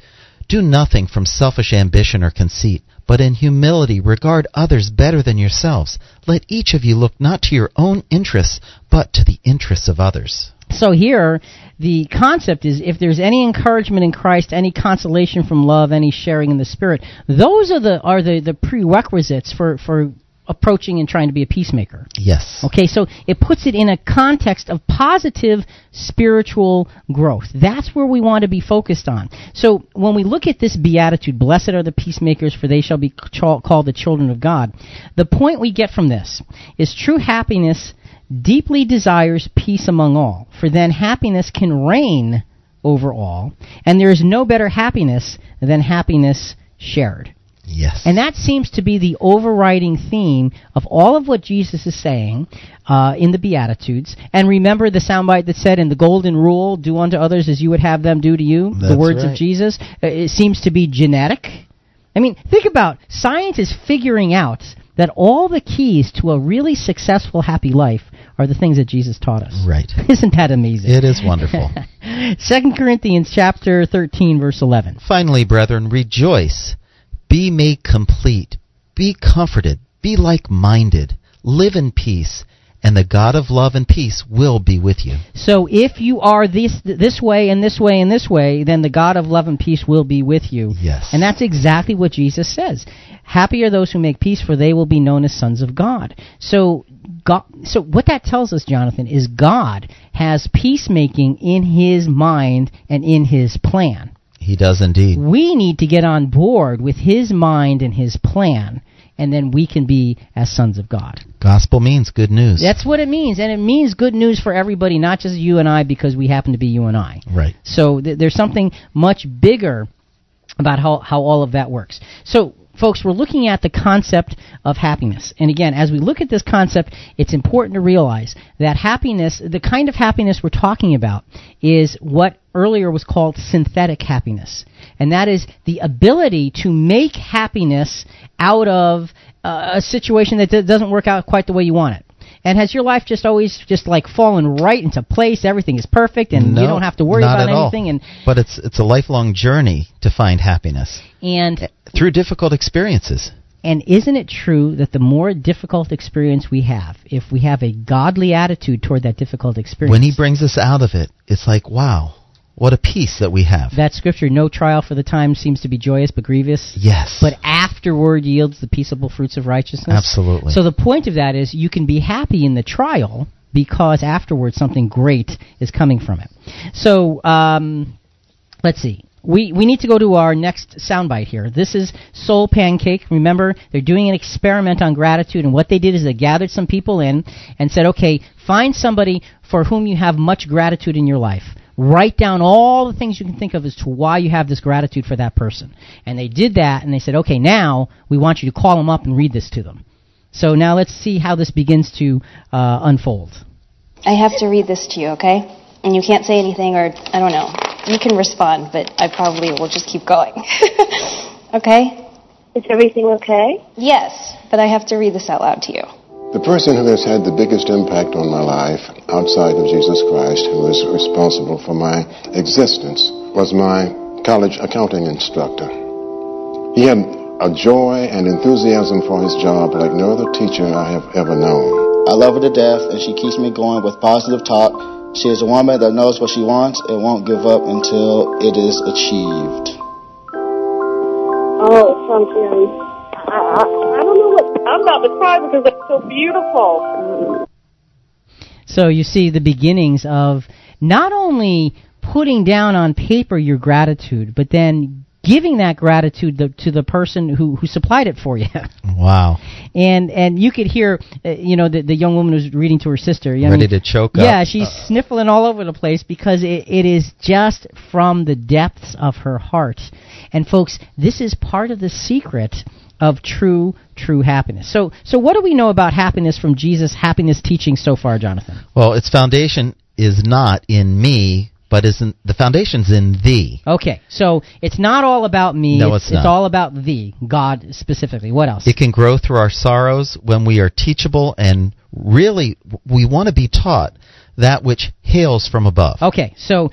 Do nothing from selfish ambition or conceit, but in humility regard others better than yourselves. Let each of you look not to your own interests, but to the interests of others. So here, the concept is if there's any encouragement in Christ, any consolation from love, any sharing in the Spirit, those are the are the, the prerequisites for, for approaching and trying to be a peacemaker. Yes. Okay, so it puts it in a context of positive spiritual growth. That's where we want to be focused on. So when we look at this beatitude, blessed are the peacemakers, for they shall be called the children of God, the point we get from this is true happiness deeply desires peace among all, for then happiness can reign over all, and there is no better happiness than happiness shared. Yes. And that seems to be the overriding theme of all of what Jesus is saying uh, in the Beatitudes. And remember the soundbite that said, in the golden rule, do unto others as you would have them do to you? That's the words right. of Jesus. Uh, it seems to be genetic. I mean, think about science is figuring out that all the keys to a really successful, happy life are the things that Jesus taught us. Right. [laughs] Isn't that amazing? It is wonderful. [laughs] Second Corinthians chapter 13 verse 11. Finally, brethren, rejoice be made complete. Be comforted. Be like minded. Live in peace. And the God of love and peace will be with you. So if you are this this way and this way and this way, then the God of love and peace will be with you. Yes. And that's exactly what Jesus says. Happy are those who make peace, for they will be known as sons of God. So God, so what that tells us, Jonathan, is God has peacemaking in His mind and in His plan. He does indeed. We need to get on board with His mind and His plan, and then we can be as sons of God. Gospel means good news. That's what it means, and it means good news for everybody, not just you and I, because we happen to be you and I. Right. So th- there's something much bigger about how, how all of that works. So folks, we're looking at the concept of happiness. And again, as we look at this concept, it's important to realize that happiness, the kind of happiness we're talking about, is what earlier was called synthetic happiness. And that is the ability to make happiness out of uh, a situation that d- doesn't work out quite the way you want it. And has your life just always just like fallen right into place? Everything is perfect, and no, you don't have to worry about at all. anything. And but it's it's a lifelong journey to find happiness and eh, through difficult experiences. And isn't it true that the more difficult experience we have, if we have a godly attitude toward that difficult experience, When he brings us out of it, it's like, wow, what a peace that we have. That scripture, no trial for the time seems to be joyous but grievous. Yes. But afterward yields the peaceable fruits of righteousness. Absolutely. So the point of that is you can be happy in the trial because afterwards something great is coming from it. So um, let's see. We, we need to go to our next soundbite here. This is SoulPancake. Remember, they're doing an experiment on gratitude, and what they did is they gathered some people in and said, okay, find somebody for whom you have much gratitude in your life. Write down all the things you can think of as to why you have this gratitude for that person. And they did that, and they said, okay, now we want you to call them up and read this to them. So now let's see how this begins to uh, unfold. I have to read this to you, okay? And you can't say anything or, I don't know. You can respond, but I probably will just keep going. [laughs] okay? Is everything okay? Yes, but I have to read this out loud to you. The person who has had the biggest impact on my life outside of Jesus Christ, who is responsible for my existence, was my college accounting instructor. He had a joy and enthusiasm for his job like no other teacher I have ever known. I love her to death, and she keeps me going with positive talk. She is a woman that knows what she wants and won't give up until it is achieved. Oh, something. I, I, I don't know what. I'm about to cry because it's so beautiful. So you see the beginnings of not only putting down on paper your gratitude, but then giving that gratitude the, to the person who, who supplied it for you. [laughs] Wow. and and you could hear, uh, you know, the, the young woman was reading to her sister. I Ready mean, to choke Yeah, up. she's sniffling all over the place because it, it is just from the depths of her heart. And folks, this is part of the secret of true true happiness. So so what do we know about happiness from Jesus' happiness teaching so far, Jonathan? Well, its foundation is not in me, but is in, the foundation's in thee. Okay, so it's not all about me. No, it's, it's not. all about thee, God specifically. What else? It can grow through our sorrows when we are teachable and really we want to be taught that which hails from above. Okay, so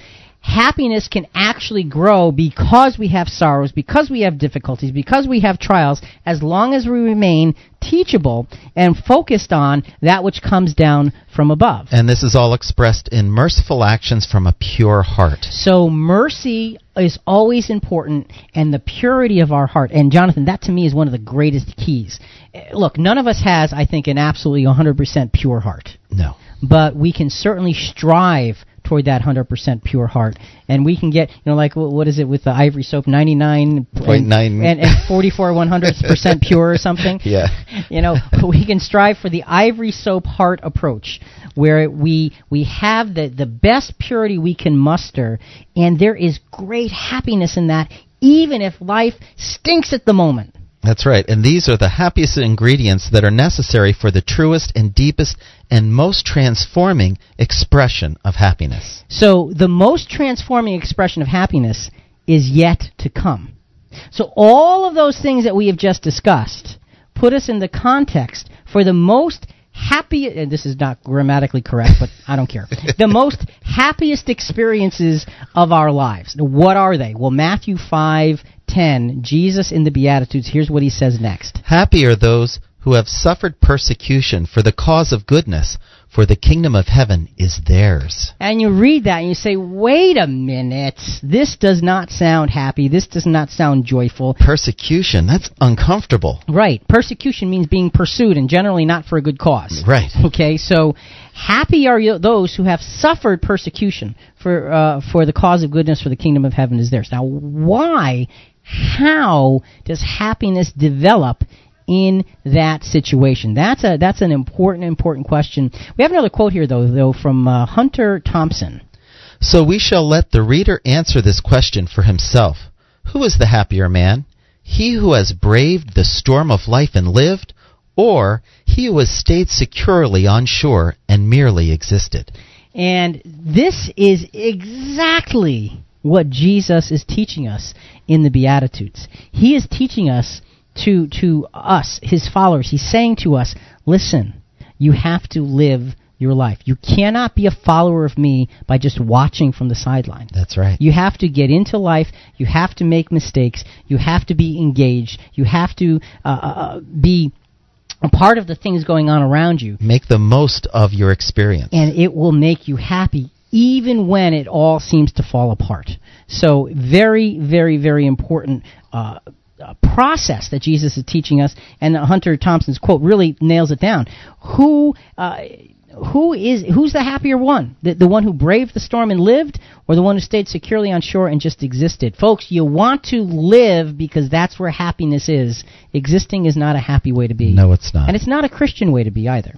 happiness can actually grow because we have sorrows, because we have difficulties, because we have trials, as long as we remain teachable and focused on that which comes down from above. And this is all expressed in merciful actions from a pure heart. So mercy is always important and the purity of our heart. And Jonathan, that to me is one of the greatest keys. Eh, Look, none of us has, I think, an absolutely 100% pure heart. No. But we can certainly strive toward that 100% pure heart. And we can get, you know, like, what is it with the ivory soap? 99 Point nine. and, and 44 100% pure or something? [laughs] Yeah. [laughs] you know, [laughs] we can strive for the ivory soap heart approach, where we we have the the best purity we can muster, and there is great happiness in that, even if life stinks at the moment. That's right. And these are the happiest ingredients that are necessary for the truest and deepest and most transforming expression of happiness. So the most transforming expression of happiness is yet to come. So all of those things that we have just discussed put us in the context for the most happy and this is not grammatically correct but I don't care. [laughs] the most happiest experiences of our lives. What are they? Well Matthew 5:10 Jesus in the beatitudes here's what he says next. Happy are those who have suffered persecution for the cause of goodness, for the kingdom of heaven is theirs. And you read that and you say, wait a minute, this does not sound happy, this does not sound joyful. Persecution, that's uncomfortable. Right. Persecution means being pursued and generally not for a good cause. Right. Okay, so happy are you, those who have suffered persecution for, uh, for the cause of goodness, for the kingdom of heaven is theirs. Now, why, how does happiness develop in that situation? That's a that's an important important question. We have another quote here though though from uh, Hunter Thompson. So we shall let the reader answer this question for himself. Who is the happier man? He who has braved the storm of life and lived, or he who has stayed securely on shore and merely existed? And this is exactly what Jesus is teaching us in the Beatitudes. He is teaching us to to us, his followers. He's saying to us, listen, you have to live your life. You cannot be a follower of me by just watching from the sideline. That's right. You have to get into life. You have to make mistakes. You have to be engaged. You have to uh, uh, be a part of the things going on around you. Make the most of your experience. And it will make you happy even when it all seems to fall apart. So very, very, very important. Uh, uh, process that Jesus is teaching us, and Hunter Thompson's quote really nails it down. Who uh, who is who's the happier one? The, the one who braved the storm and lived, or the one who stayed securely on shore and just existed? Folks, you want to live because that's where happiness is. Existing is not a happy way to be. No, it's not. And it's not a Christian way to be either.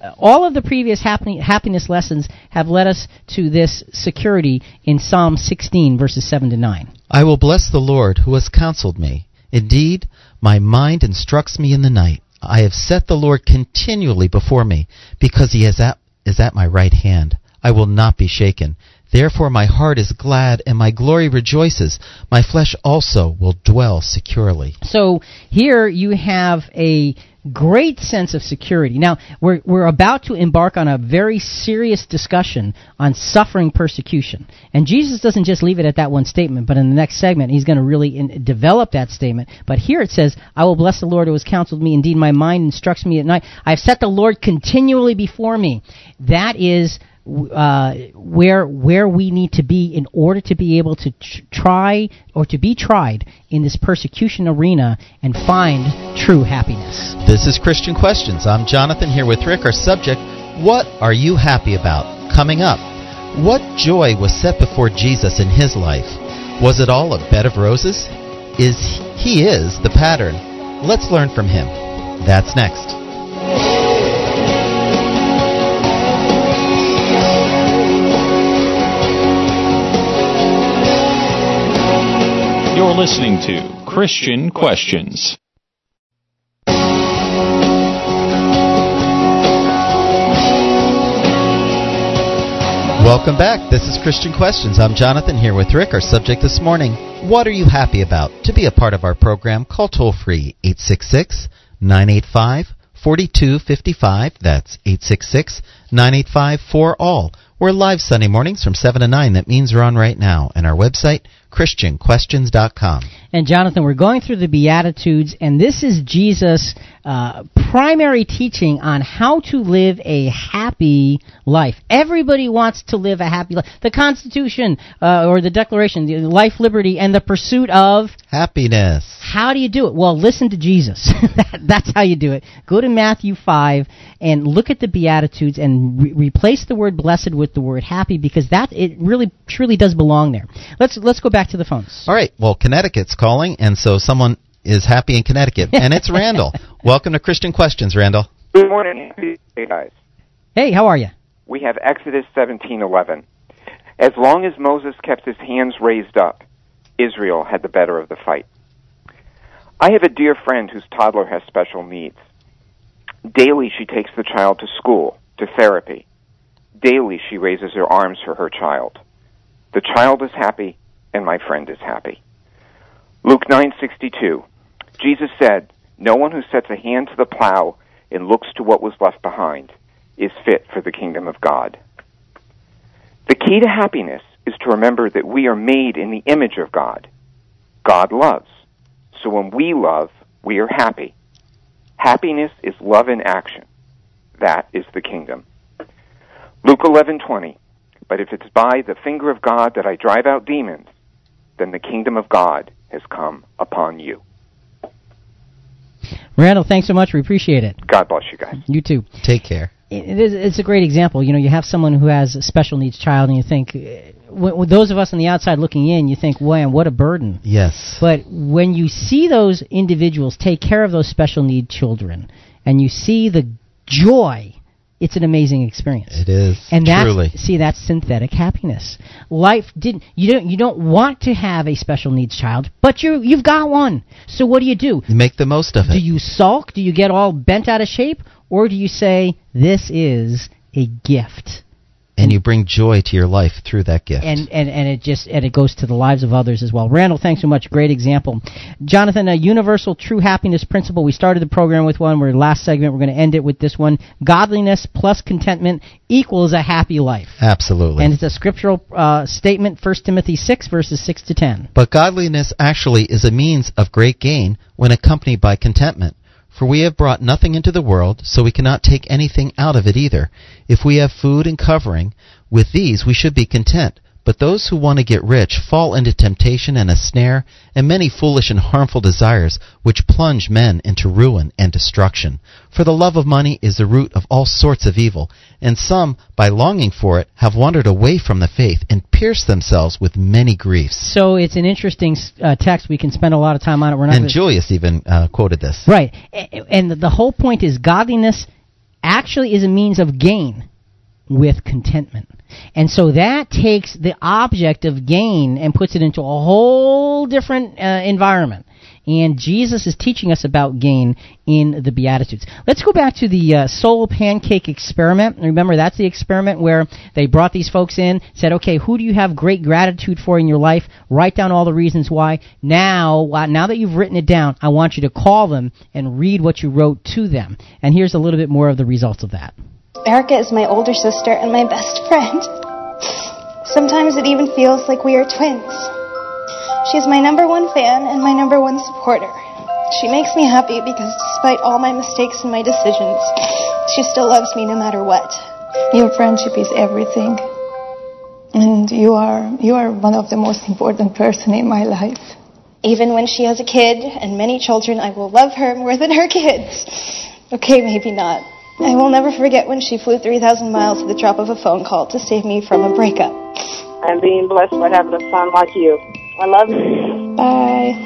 Uh, all of the previous happiness lessons have led us to this security in Psalm 16, verses 7 to 9. I will bless the Lord who has counseled me. Indeed, my mind instructs me in the night. I have set the Lord continually before me, because he is at, is at my right hand. I will not be shaken. Therefore my heart is glad, and my glory rejoices. My flesh also will dwell securely. So here you have a great sense of security. Now, we're, we're about to embark on a very serious discussion on suffering persecution. And Jesus doesn't just leave it at that one statement, but in the next segment, he's going to really in, develop that statement. But here it says, I will bless the Lord who has counseled me. Indeed, my mind instructs me at night. I have set the Lord continually before me. That is uh, where where we need to be in order to be able to tr- try or to be tried in this persecution arena and find true happiness. This is Christian Questions. I'm Jonathan here with Rick. Our subject: What are you happy about? Coming up, what joy was set before Jesus in his life? Was it all a bed of roses? Is he is the pattern? Let's learn from him. That's next. You're listening to Christian Questions. Welcome back. This is Christian Questions. I'm Jonathan here with Rick. Our subject this morning What are you happy about? To be a part of our program, call toll free 866 985 4255. That's 866 985 4 all. We're live Sunday mornings from 7 to 9. That means we're on right now. And our website, ChristianQuestions.com. And Jonathan, we're going through the Beatitudes, and this is Jesus' uh, primary teaching on how to live a happy life. Everybody wants to live a happy life. The Constitution uh, or the Declaration, the life, liberty, and the pursuit of happiness. How do you do it? Well, listen to Jesus. [laughs] that, that's how you do it. Go to Matthew 5 and look at the Beatitudes and re- replace the word blessed with the word happy because that it really truly does belong there. Let's let's go back to the phones. All right. Well, Connecticut's calling, and so someone is happy in Connecticut, and it's Randall. [laughs] Welcome to Christian Questions, Randall. Good morning, hey guys. Hey, how are you? We have Exodus 17:11. As long as Moses kept his hands raised up, Israel had the better of the fight. I have a dear friend whose toddler has special needs. Daily she takes the child to school, to therapy. Daily she raises her arms for her child. The child is happy and my friend is happy. Luke 9:62. Jesus said, "No one who sets a hand to the plow and looks to what was left behind is fit for the kingdom of God." The key to happiness is to remember that we are made in the image of God. God loves. So when we love, we are happy. Happiness is love in action. That is the kingdom. Luke 11:20. But if it's by the finger of God that I drive out demons, then the kingdom of God has come upon you. Randall, thanks so much. We appreciate it. God bless you guys. You too. Take care. It is, it's a great example. You know, you have someone who has a special needs child, and you think, uh, with those of us on the outside looking in, you think, "Man, what a burden." Yes. But when you see those individuals take care of those special need children, and you see the joy it's an amazing experience. It is. And that's truly. see that's synthetic happiness. Life didn't you don't you don't want to have a special needs child, but you you've got one. So what do you do? You make the most of it. Do you sulk? Do you get all bent out of shape? Or do you say this is a gift? and you bring joy to your life through that gift. And, and and it just and it goes to the lives of others as well. Randall, thanks so much. Great example, Jonathan. A universal true happiness principle. We started the program with one. We're last segment. We're going to end it with this one. Godliness plus contentment equals a happy life. Absolutely. And it's a scriptural uh, statement. First Timothy six verses six to ten. But godliness actually is a means of great gain when accompanied by contentment. For we have brought nothing into the world, so we cannot take anything out of it either. If we have food and covering, with these we should be content. But those who want to get rich fall into temptation and a snare, and many foolish and harmful desires, which plunge men into ruin and destruction. For the love of money is the root of all sorts of evil, and some, by longing for it, have wandered away from the faith and pierced themselves with many griefs. So it's an interesting uh, text. We can spend a lot of time on it. We're not And Julius even uh, quoted this. Right. And the whole point is godliness actually is a means of gain with contentment. And so that takes the object of gain and puts it into a whole different uh, environment. And Jesus is teaching us about gain in the Beatitudes. Let's go back to the uh, SoulPancake experiment. Remember, that's the experiment where they brought these folks in, said, okay, who do you have great gratitude for in your life? Write down all the reasons why. Now, now that you've written it down, I want you to call them and read what you wrote to them. And here's a little bit more of the results of that. Erica is my older sister and my best friend. Sometimes it even feels like we are twins. She's my number one fan and my number one supporter. She makes me happy because despite all my mistakes and my decisions, she still loves me no matter what. Your friendship is everything. And you are you are one of the most important person in my life. Even when she has a kid and many children, I will love her more than her kids. Okay, maybe not. I will never forget when she flew 3,000 miles at the drop of a phone call to save me from a breakup. I'm being blessed by having a son like you. I love you. Bye.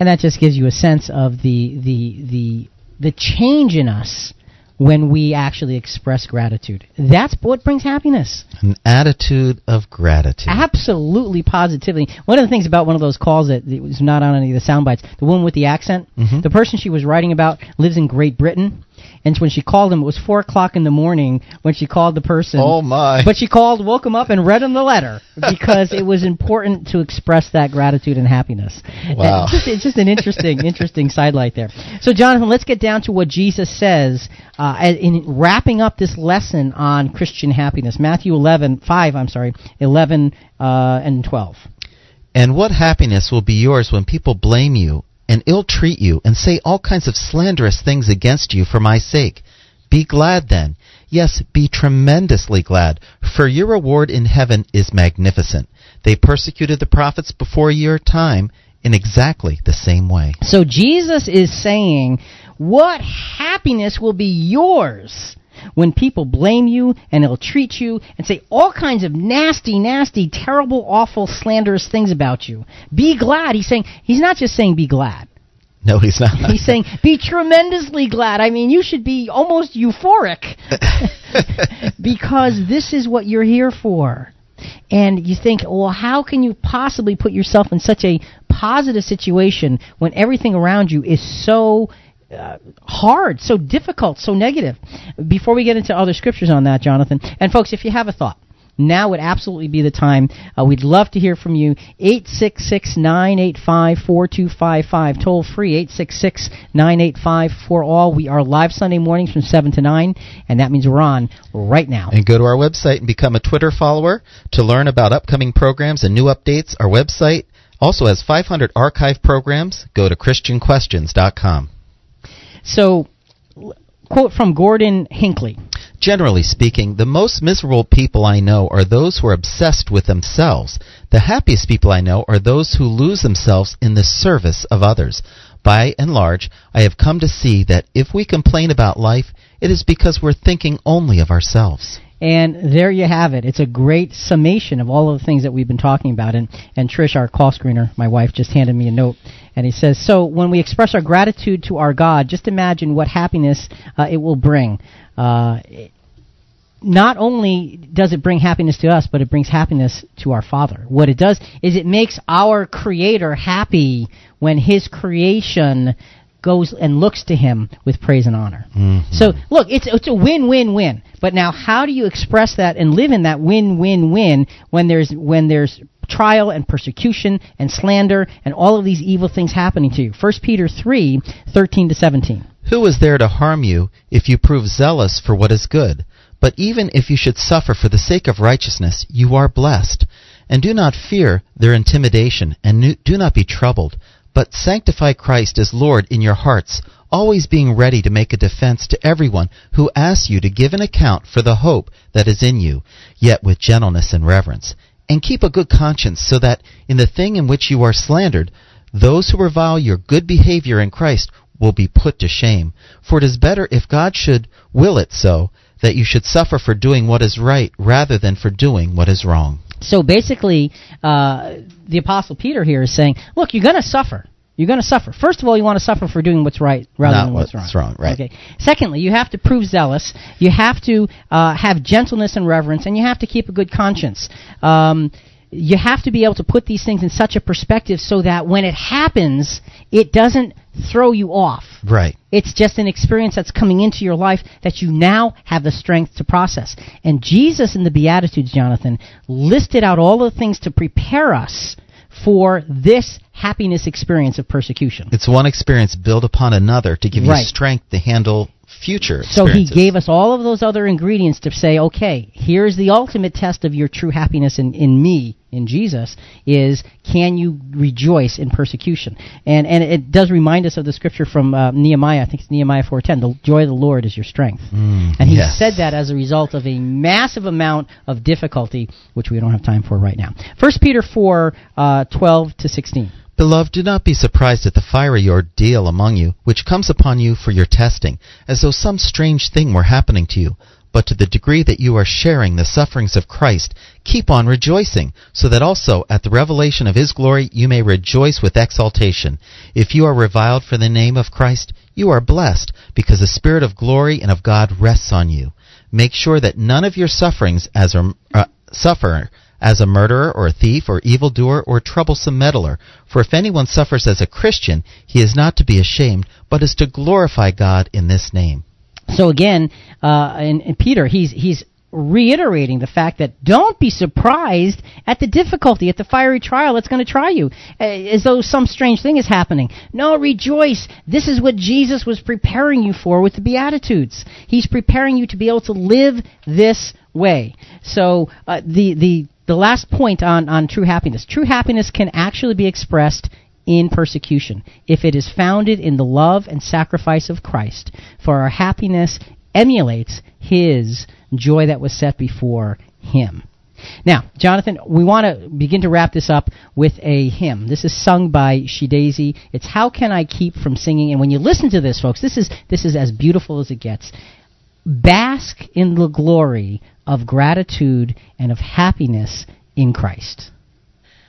and that just gives you a sense of the the the the change in us when we actually express gratitude. That's what brings happiness. An attitude of gratitude. Absolutely, positively. One of the things about one of those calls that that was not on any of the sound bites, the woman with the accent, Mhm. the person she was writing about lives in Great Britain. And when she called him, it was four o'clock in the morning when she called the person. Oh my! But she called, woke him up, and read him the letter [laughs] because it was important to express that gratitude and happiness. Wow. It's just, it's just an interesting, interesting sidelight there. So, Jonathan, let's get down to what Jesus says uh, in wrapping up this lesson on Christian happiness. Matthew 11, 5, I'm sorry, 11 uh, and 12. And what happiness will be yours when people blame you and ill treat you and say all kinds of slanderous things against you for my sake? Be glad then. Yes, be tremendously glad, for your reward in heaven is magnificent. They persecuted the prophets before your time in exactly the same way. So Jesus is saying, what happiness will be yours when people blame you and ill treat you and say all kinds of nasty, nasty, terrible, awful, slanderous things about you. Be glad. He's saying, he's not just saying be glad. No, he's not. He's saying be tremendously glad. I mean, you should be almost euphoric [laughs] because this is what you're here for. And you think, well, how can you possibly put yourself in such a positive situation when everything around you is so uh, hard, so difficult, so negative? Before we get into other scriptures on that, Jonathan, and folks, if you have a thought, now would absolutely be the time. Uh, we'd love to hear from you. 866-985-4255. Toll free, 866-985-4ALL. We are live Sunday mornings from 7 to 9, and that means we're on right now. And go to our website and become a Twitter follower to learn about upcoming programs and new updates. Our website also has 500 archive programs. Go to ChristianQuestions.com. So, quote from Gordon Hinckley. Generally speaking, the most miserable people I know are those who are obsessed with themselves. The happiest people I know are those who lose themselves in the service of others. By and large, I have come to see that if we complain about life, it is because we're thinking only of ourselves. And there you have it. It's a great summation of all of the things that we've been talking about. And, and Trish, our call screener, my wife, just handed me a note. And he says, So when we express our gratitude to our God, just imagine what happiness uh, it will bring. Uh, not only does it bring happiness to us, but it brings happiness to our Father. What it does is it makes our Creator happy when His creation goes and looks to Him with praise and honor. Mm-hmm. So look, it's it's a win-win-win. But now, how do you express that and live in that win-win-win when there's when there's trial and persecution and slander and all of these evil things happening to you? First Peter three thirteen to seventeen. Who is there to harm you if you prove zealous for what is good? But even if you should suffer for the sake of righteousness, you are blessed. And do not fear their intimidation, and do not be troubled. But sanctify Christ as Lord in your hearts, always being ready to make a defense to everyone who asks you to give an account for the hope that is in you, yet with gentleness and reverence. And keep a good conscience, so that in the thing in which you are slandered, those who revile your good behavior in Christ will be put to shame. For it is better if God should will it so, that you should suffer for doing what is right rather than for doing what is wrong. So basically, uh, the Apostle Peter here is saying, look, you're going to suffer. You're going to suffer. First of all, you want to suffer for doing what's right rather Not than what's, what's wrong. wrong, right. Okay. Secondly, you have to prove zealous. You have to uh, have gentleness and reverence, and you have to keep a good conscience. Um, you have to be able to put these things in such a perspective so that when it happens, it doesn't throw you off. Right. It's just an experience that's coming into your life that you now have the strength to process. And Jesus in the Beatitudes, Jonathan, listed out all the things to prepare us for this happiness experience of persecution. It's one experience built upon another to give Right. you strength to handle future So he gave us all of those other ingredients to say, okay, here's the ultimate test of your true happiness in, in me, in Jesus, is can you rejoice in persecution? And and it does remind us of the scripture from uh, Nehemiah, I think it's Nehemiah 4.10, the joy of the Lord is your strength. Mm, And he yes. said that as a result of a massive amount of difficulty, which we don't have time for right now. 1 Peter 4, uh, 12 to 16. Beloved, do not be surprised at the fiery ordeal among you, which comes upon you for your testing, as though some strange thing were happening to you. But to the degree that you are sharing the sufferings of Christ, keep on rejoicing, so that also at the revelation of his glory you may rejoice with exultation. If you are reviled for the name of Christ, you are blessed, because the Spirit of glory and of God rests on you. Make sure that none of your sufferings as a, uh, suffer as a murderer or a thief or evildoer or troublesome meddler. For if anyone suffers as a Christian, he is not to be ashamed, but is to glorify God in this name. So again, uh, in, in Peter, he's he's reiterating the fact that don't be surprised at the difficulty, at the fiery trial that's going to try you, as though some strange thing is happening. No, rejoice. This is what Jesus was preparing you for with the Beatitudes. He's preparing you to be able to live this way. So uh, the the the last point on on true happiness. True happiness can actually be expressed in persecution if it is founded in the love and sacrifice of Christ. For our happiness emulates his joy that was set before him. Now, Jonathan, we want to begin to wrap this up with a hymn. This is sung by Shidaisy. It's "How Can I Keep from Singing?" And when you listen to this, folks, this is this is as beautiful as it gets. Bask in the glory of gratitude and of happiness in Christ.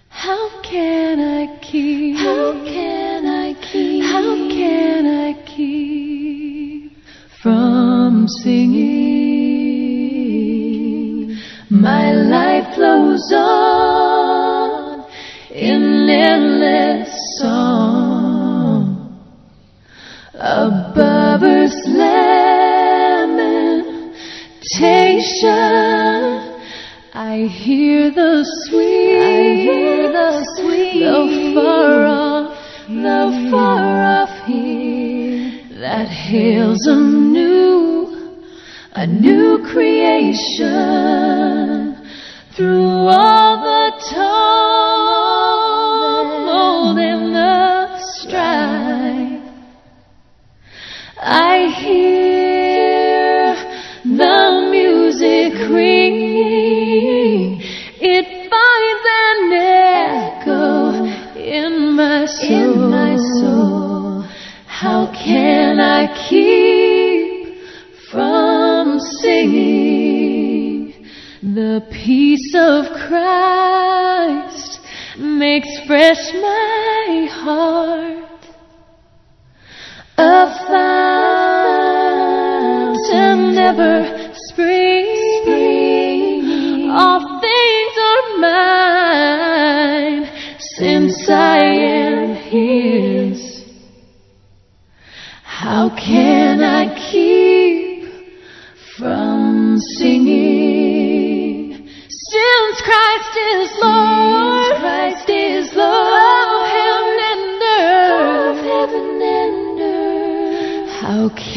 How can I keep? How can I keep? How can I keep from singing? My life flows on in endless song above earth's lamentation. I hear the sweet, I hear the sweet, the far off, the far off here that hails a new, a new creation through all the tumult and the strife. I hear my soul. In my soul. How can I keep from singing? The peace of Christ makes fresh my heart. A fountain ever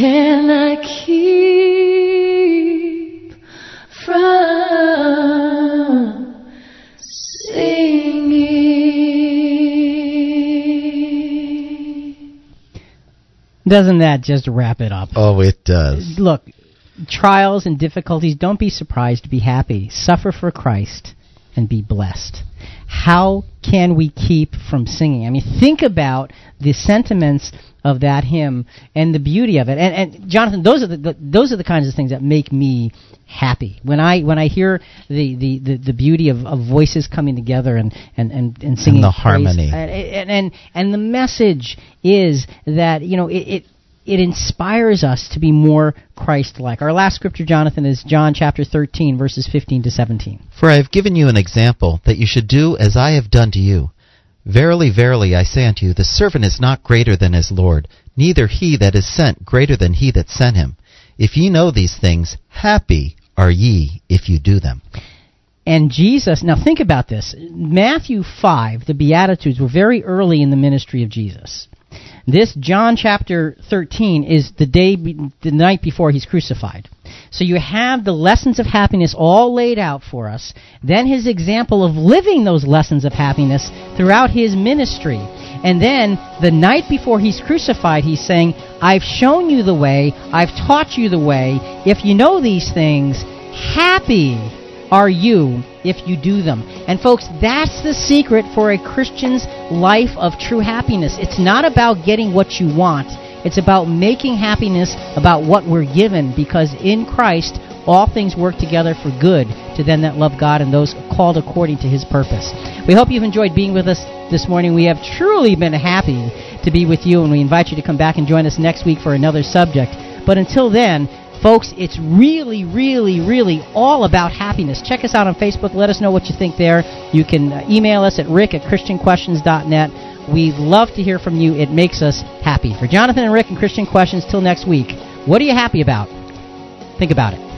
can I keep from singing? Doesn't that just wrap it up? Oh, it does. Look, trials and difficulties, don't be surprised, be happy. Suffer for Christ and be blessed. How can we keep from singing? I mean, think about the sentiments of that hymn and the beauty of it. And, and Jonathan, those are the, the, those are the kinds of things that make me happy when I when I hear the the, the, the beauty of, of voices coming together and and and, and singing And the harmony. And, and and and the message is that you know it. it it inspires us to be more Christ-like. Our last scripture, Jonathan, is John chapter 13, verses 15 to 17. For I have given you an example that you should do as I have done to you. Verily, verily, I say unto you, the servant is not greater than his Lord, neither he that is sent greater than he that sent him. If ye know these things, happy are ye if you do them. And Jesus, now think about this. Matthew 5, the Beatitudes, were very early in the ministry of Jesus. This John chapter 13 is the day, the night before he's crucified. So you have the lessons of happiness all laid out for us, then his example of living those lessons of happiness throughout his ministry. And then the night before he's crucified, he's saying, I've shown you the way, I've taught you the way. If you know these things, happy are you if you do them. And folks, that's the secret for a Christian's life of true happiness. It's not about getting what you want. It's about making happiness about what we're given because in Christ all things work together for good to them that love God and those called according to his purpose. We hope you've enjoyed being with us this morning. We have truly been happy to be with you and we invite you to come back and join us next week for another subject. But until then, Folks, it's really, really, really all about happiness. Check us out on Facebook. Let us know what you think there. You can uh, email us at rick at christianquestions.net. We'd love to hear from you. It makes us happy. For Jonathan and Rick and Christian Questions, till next week, what are you happy about? Think about it.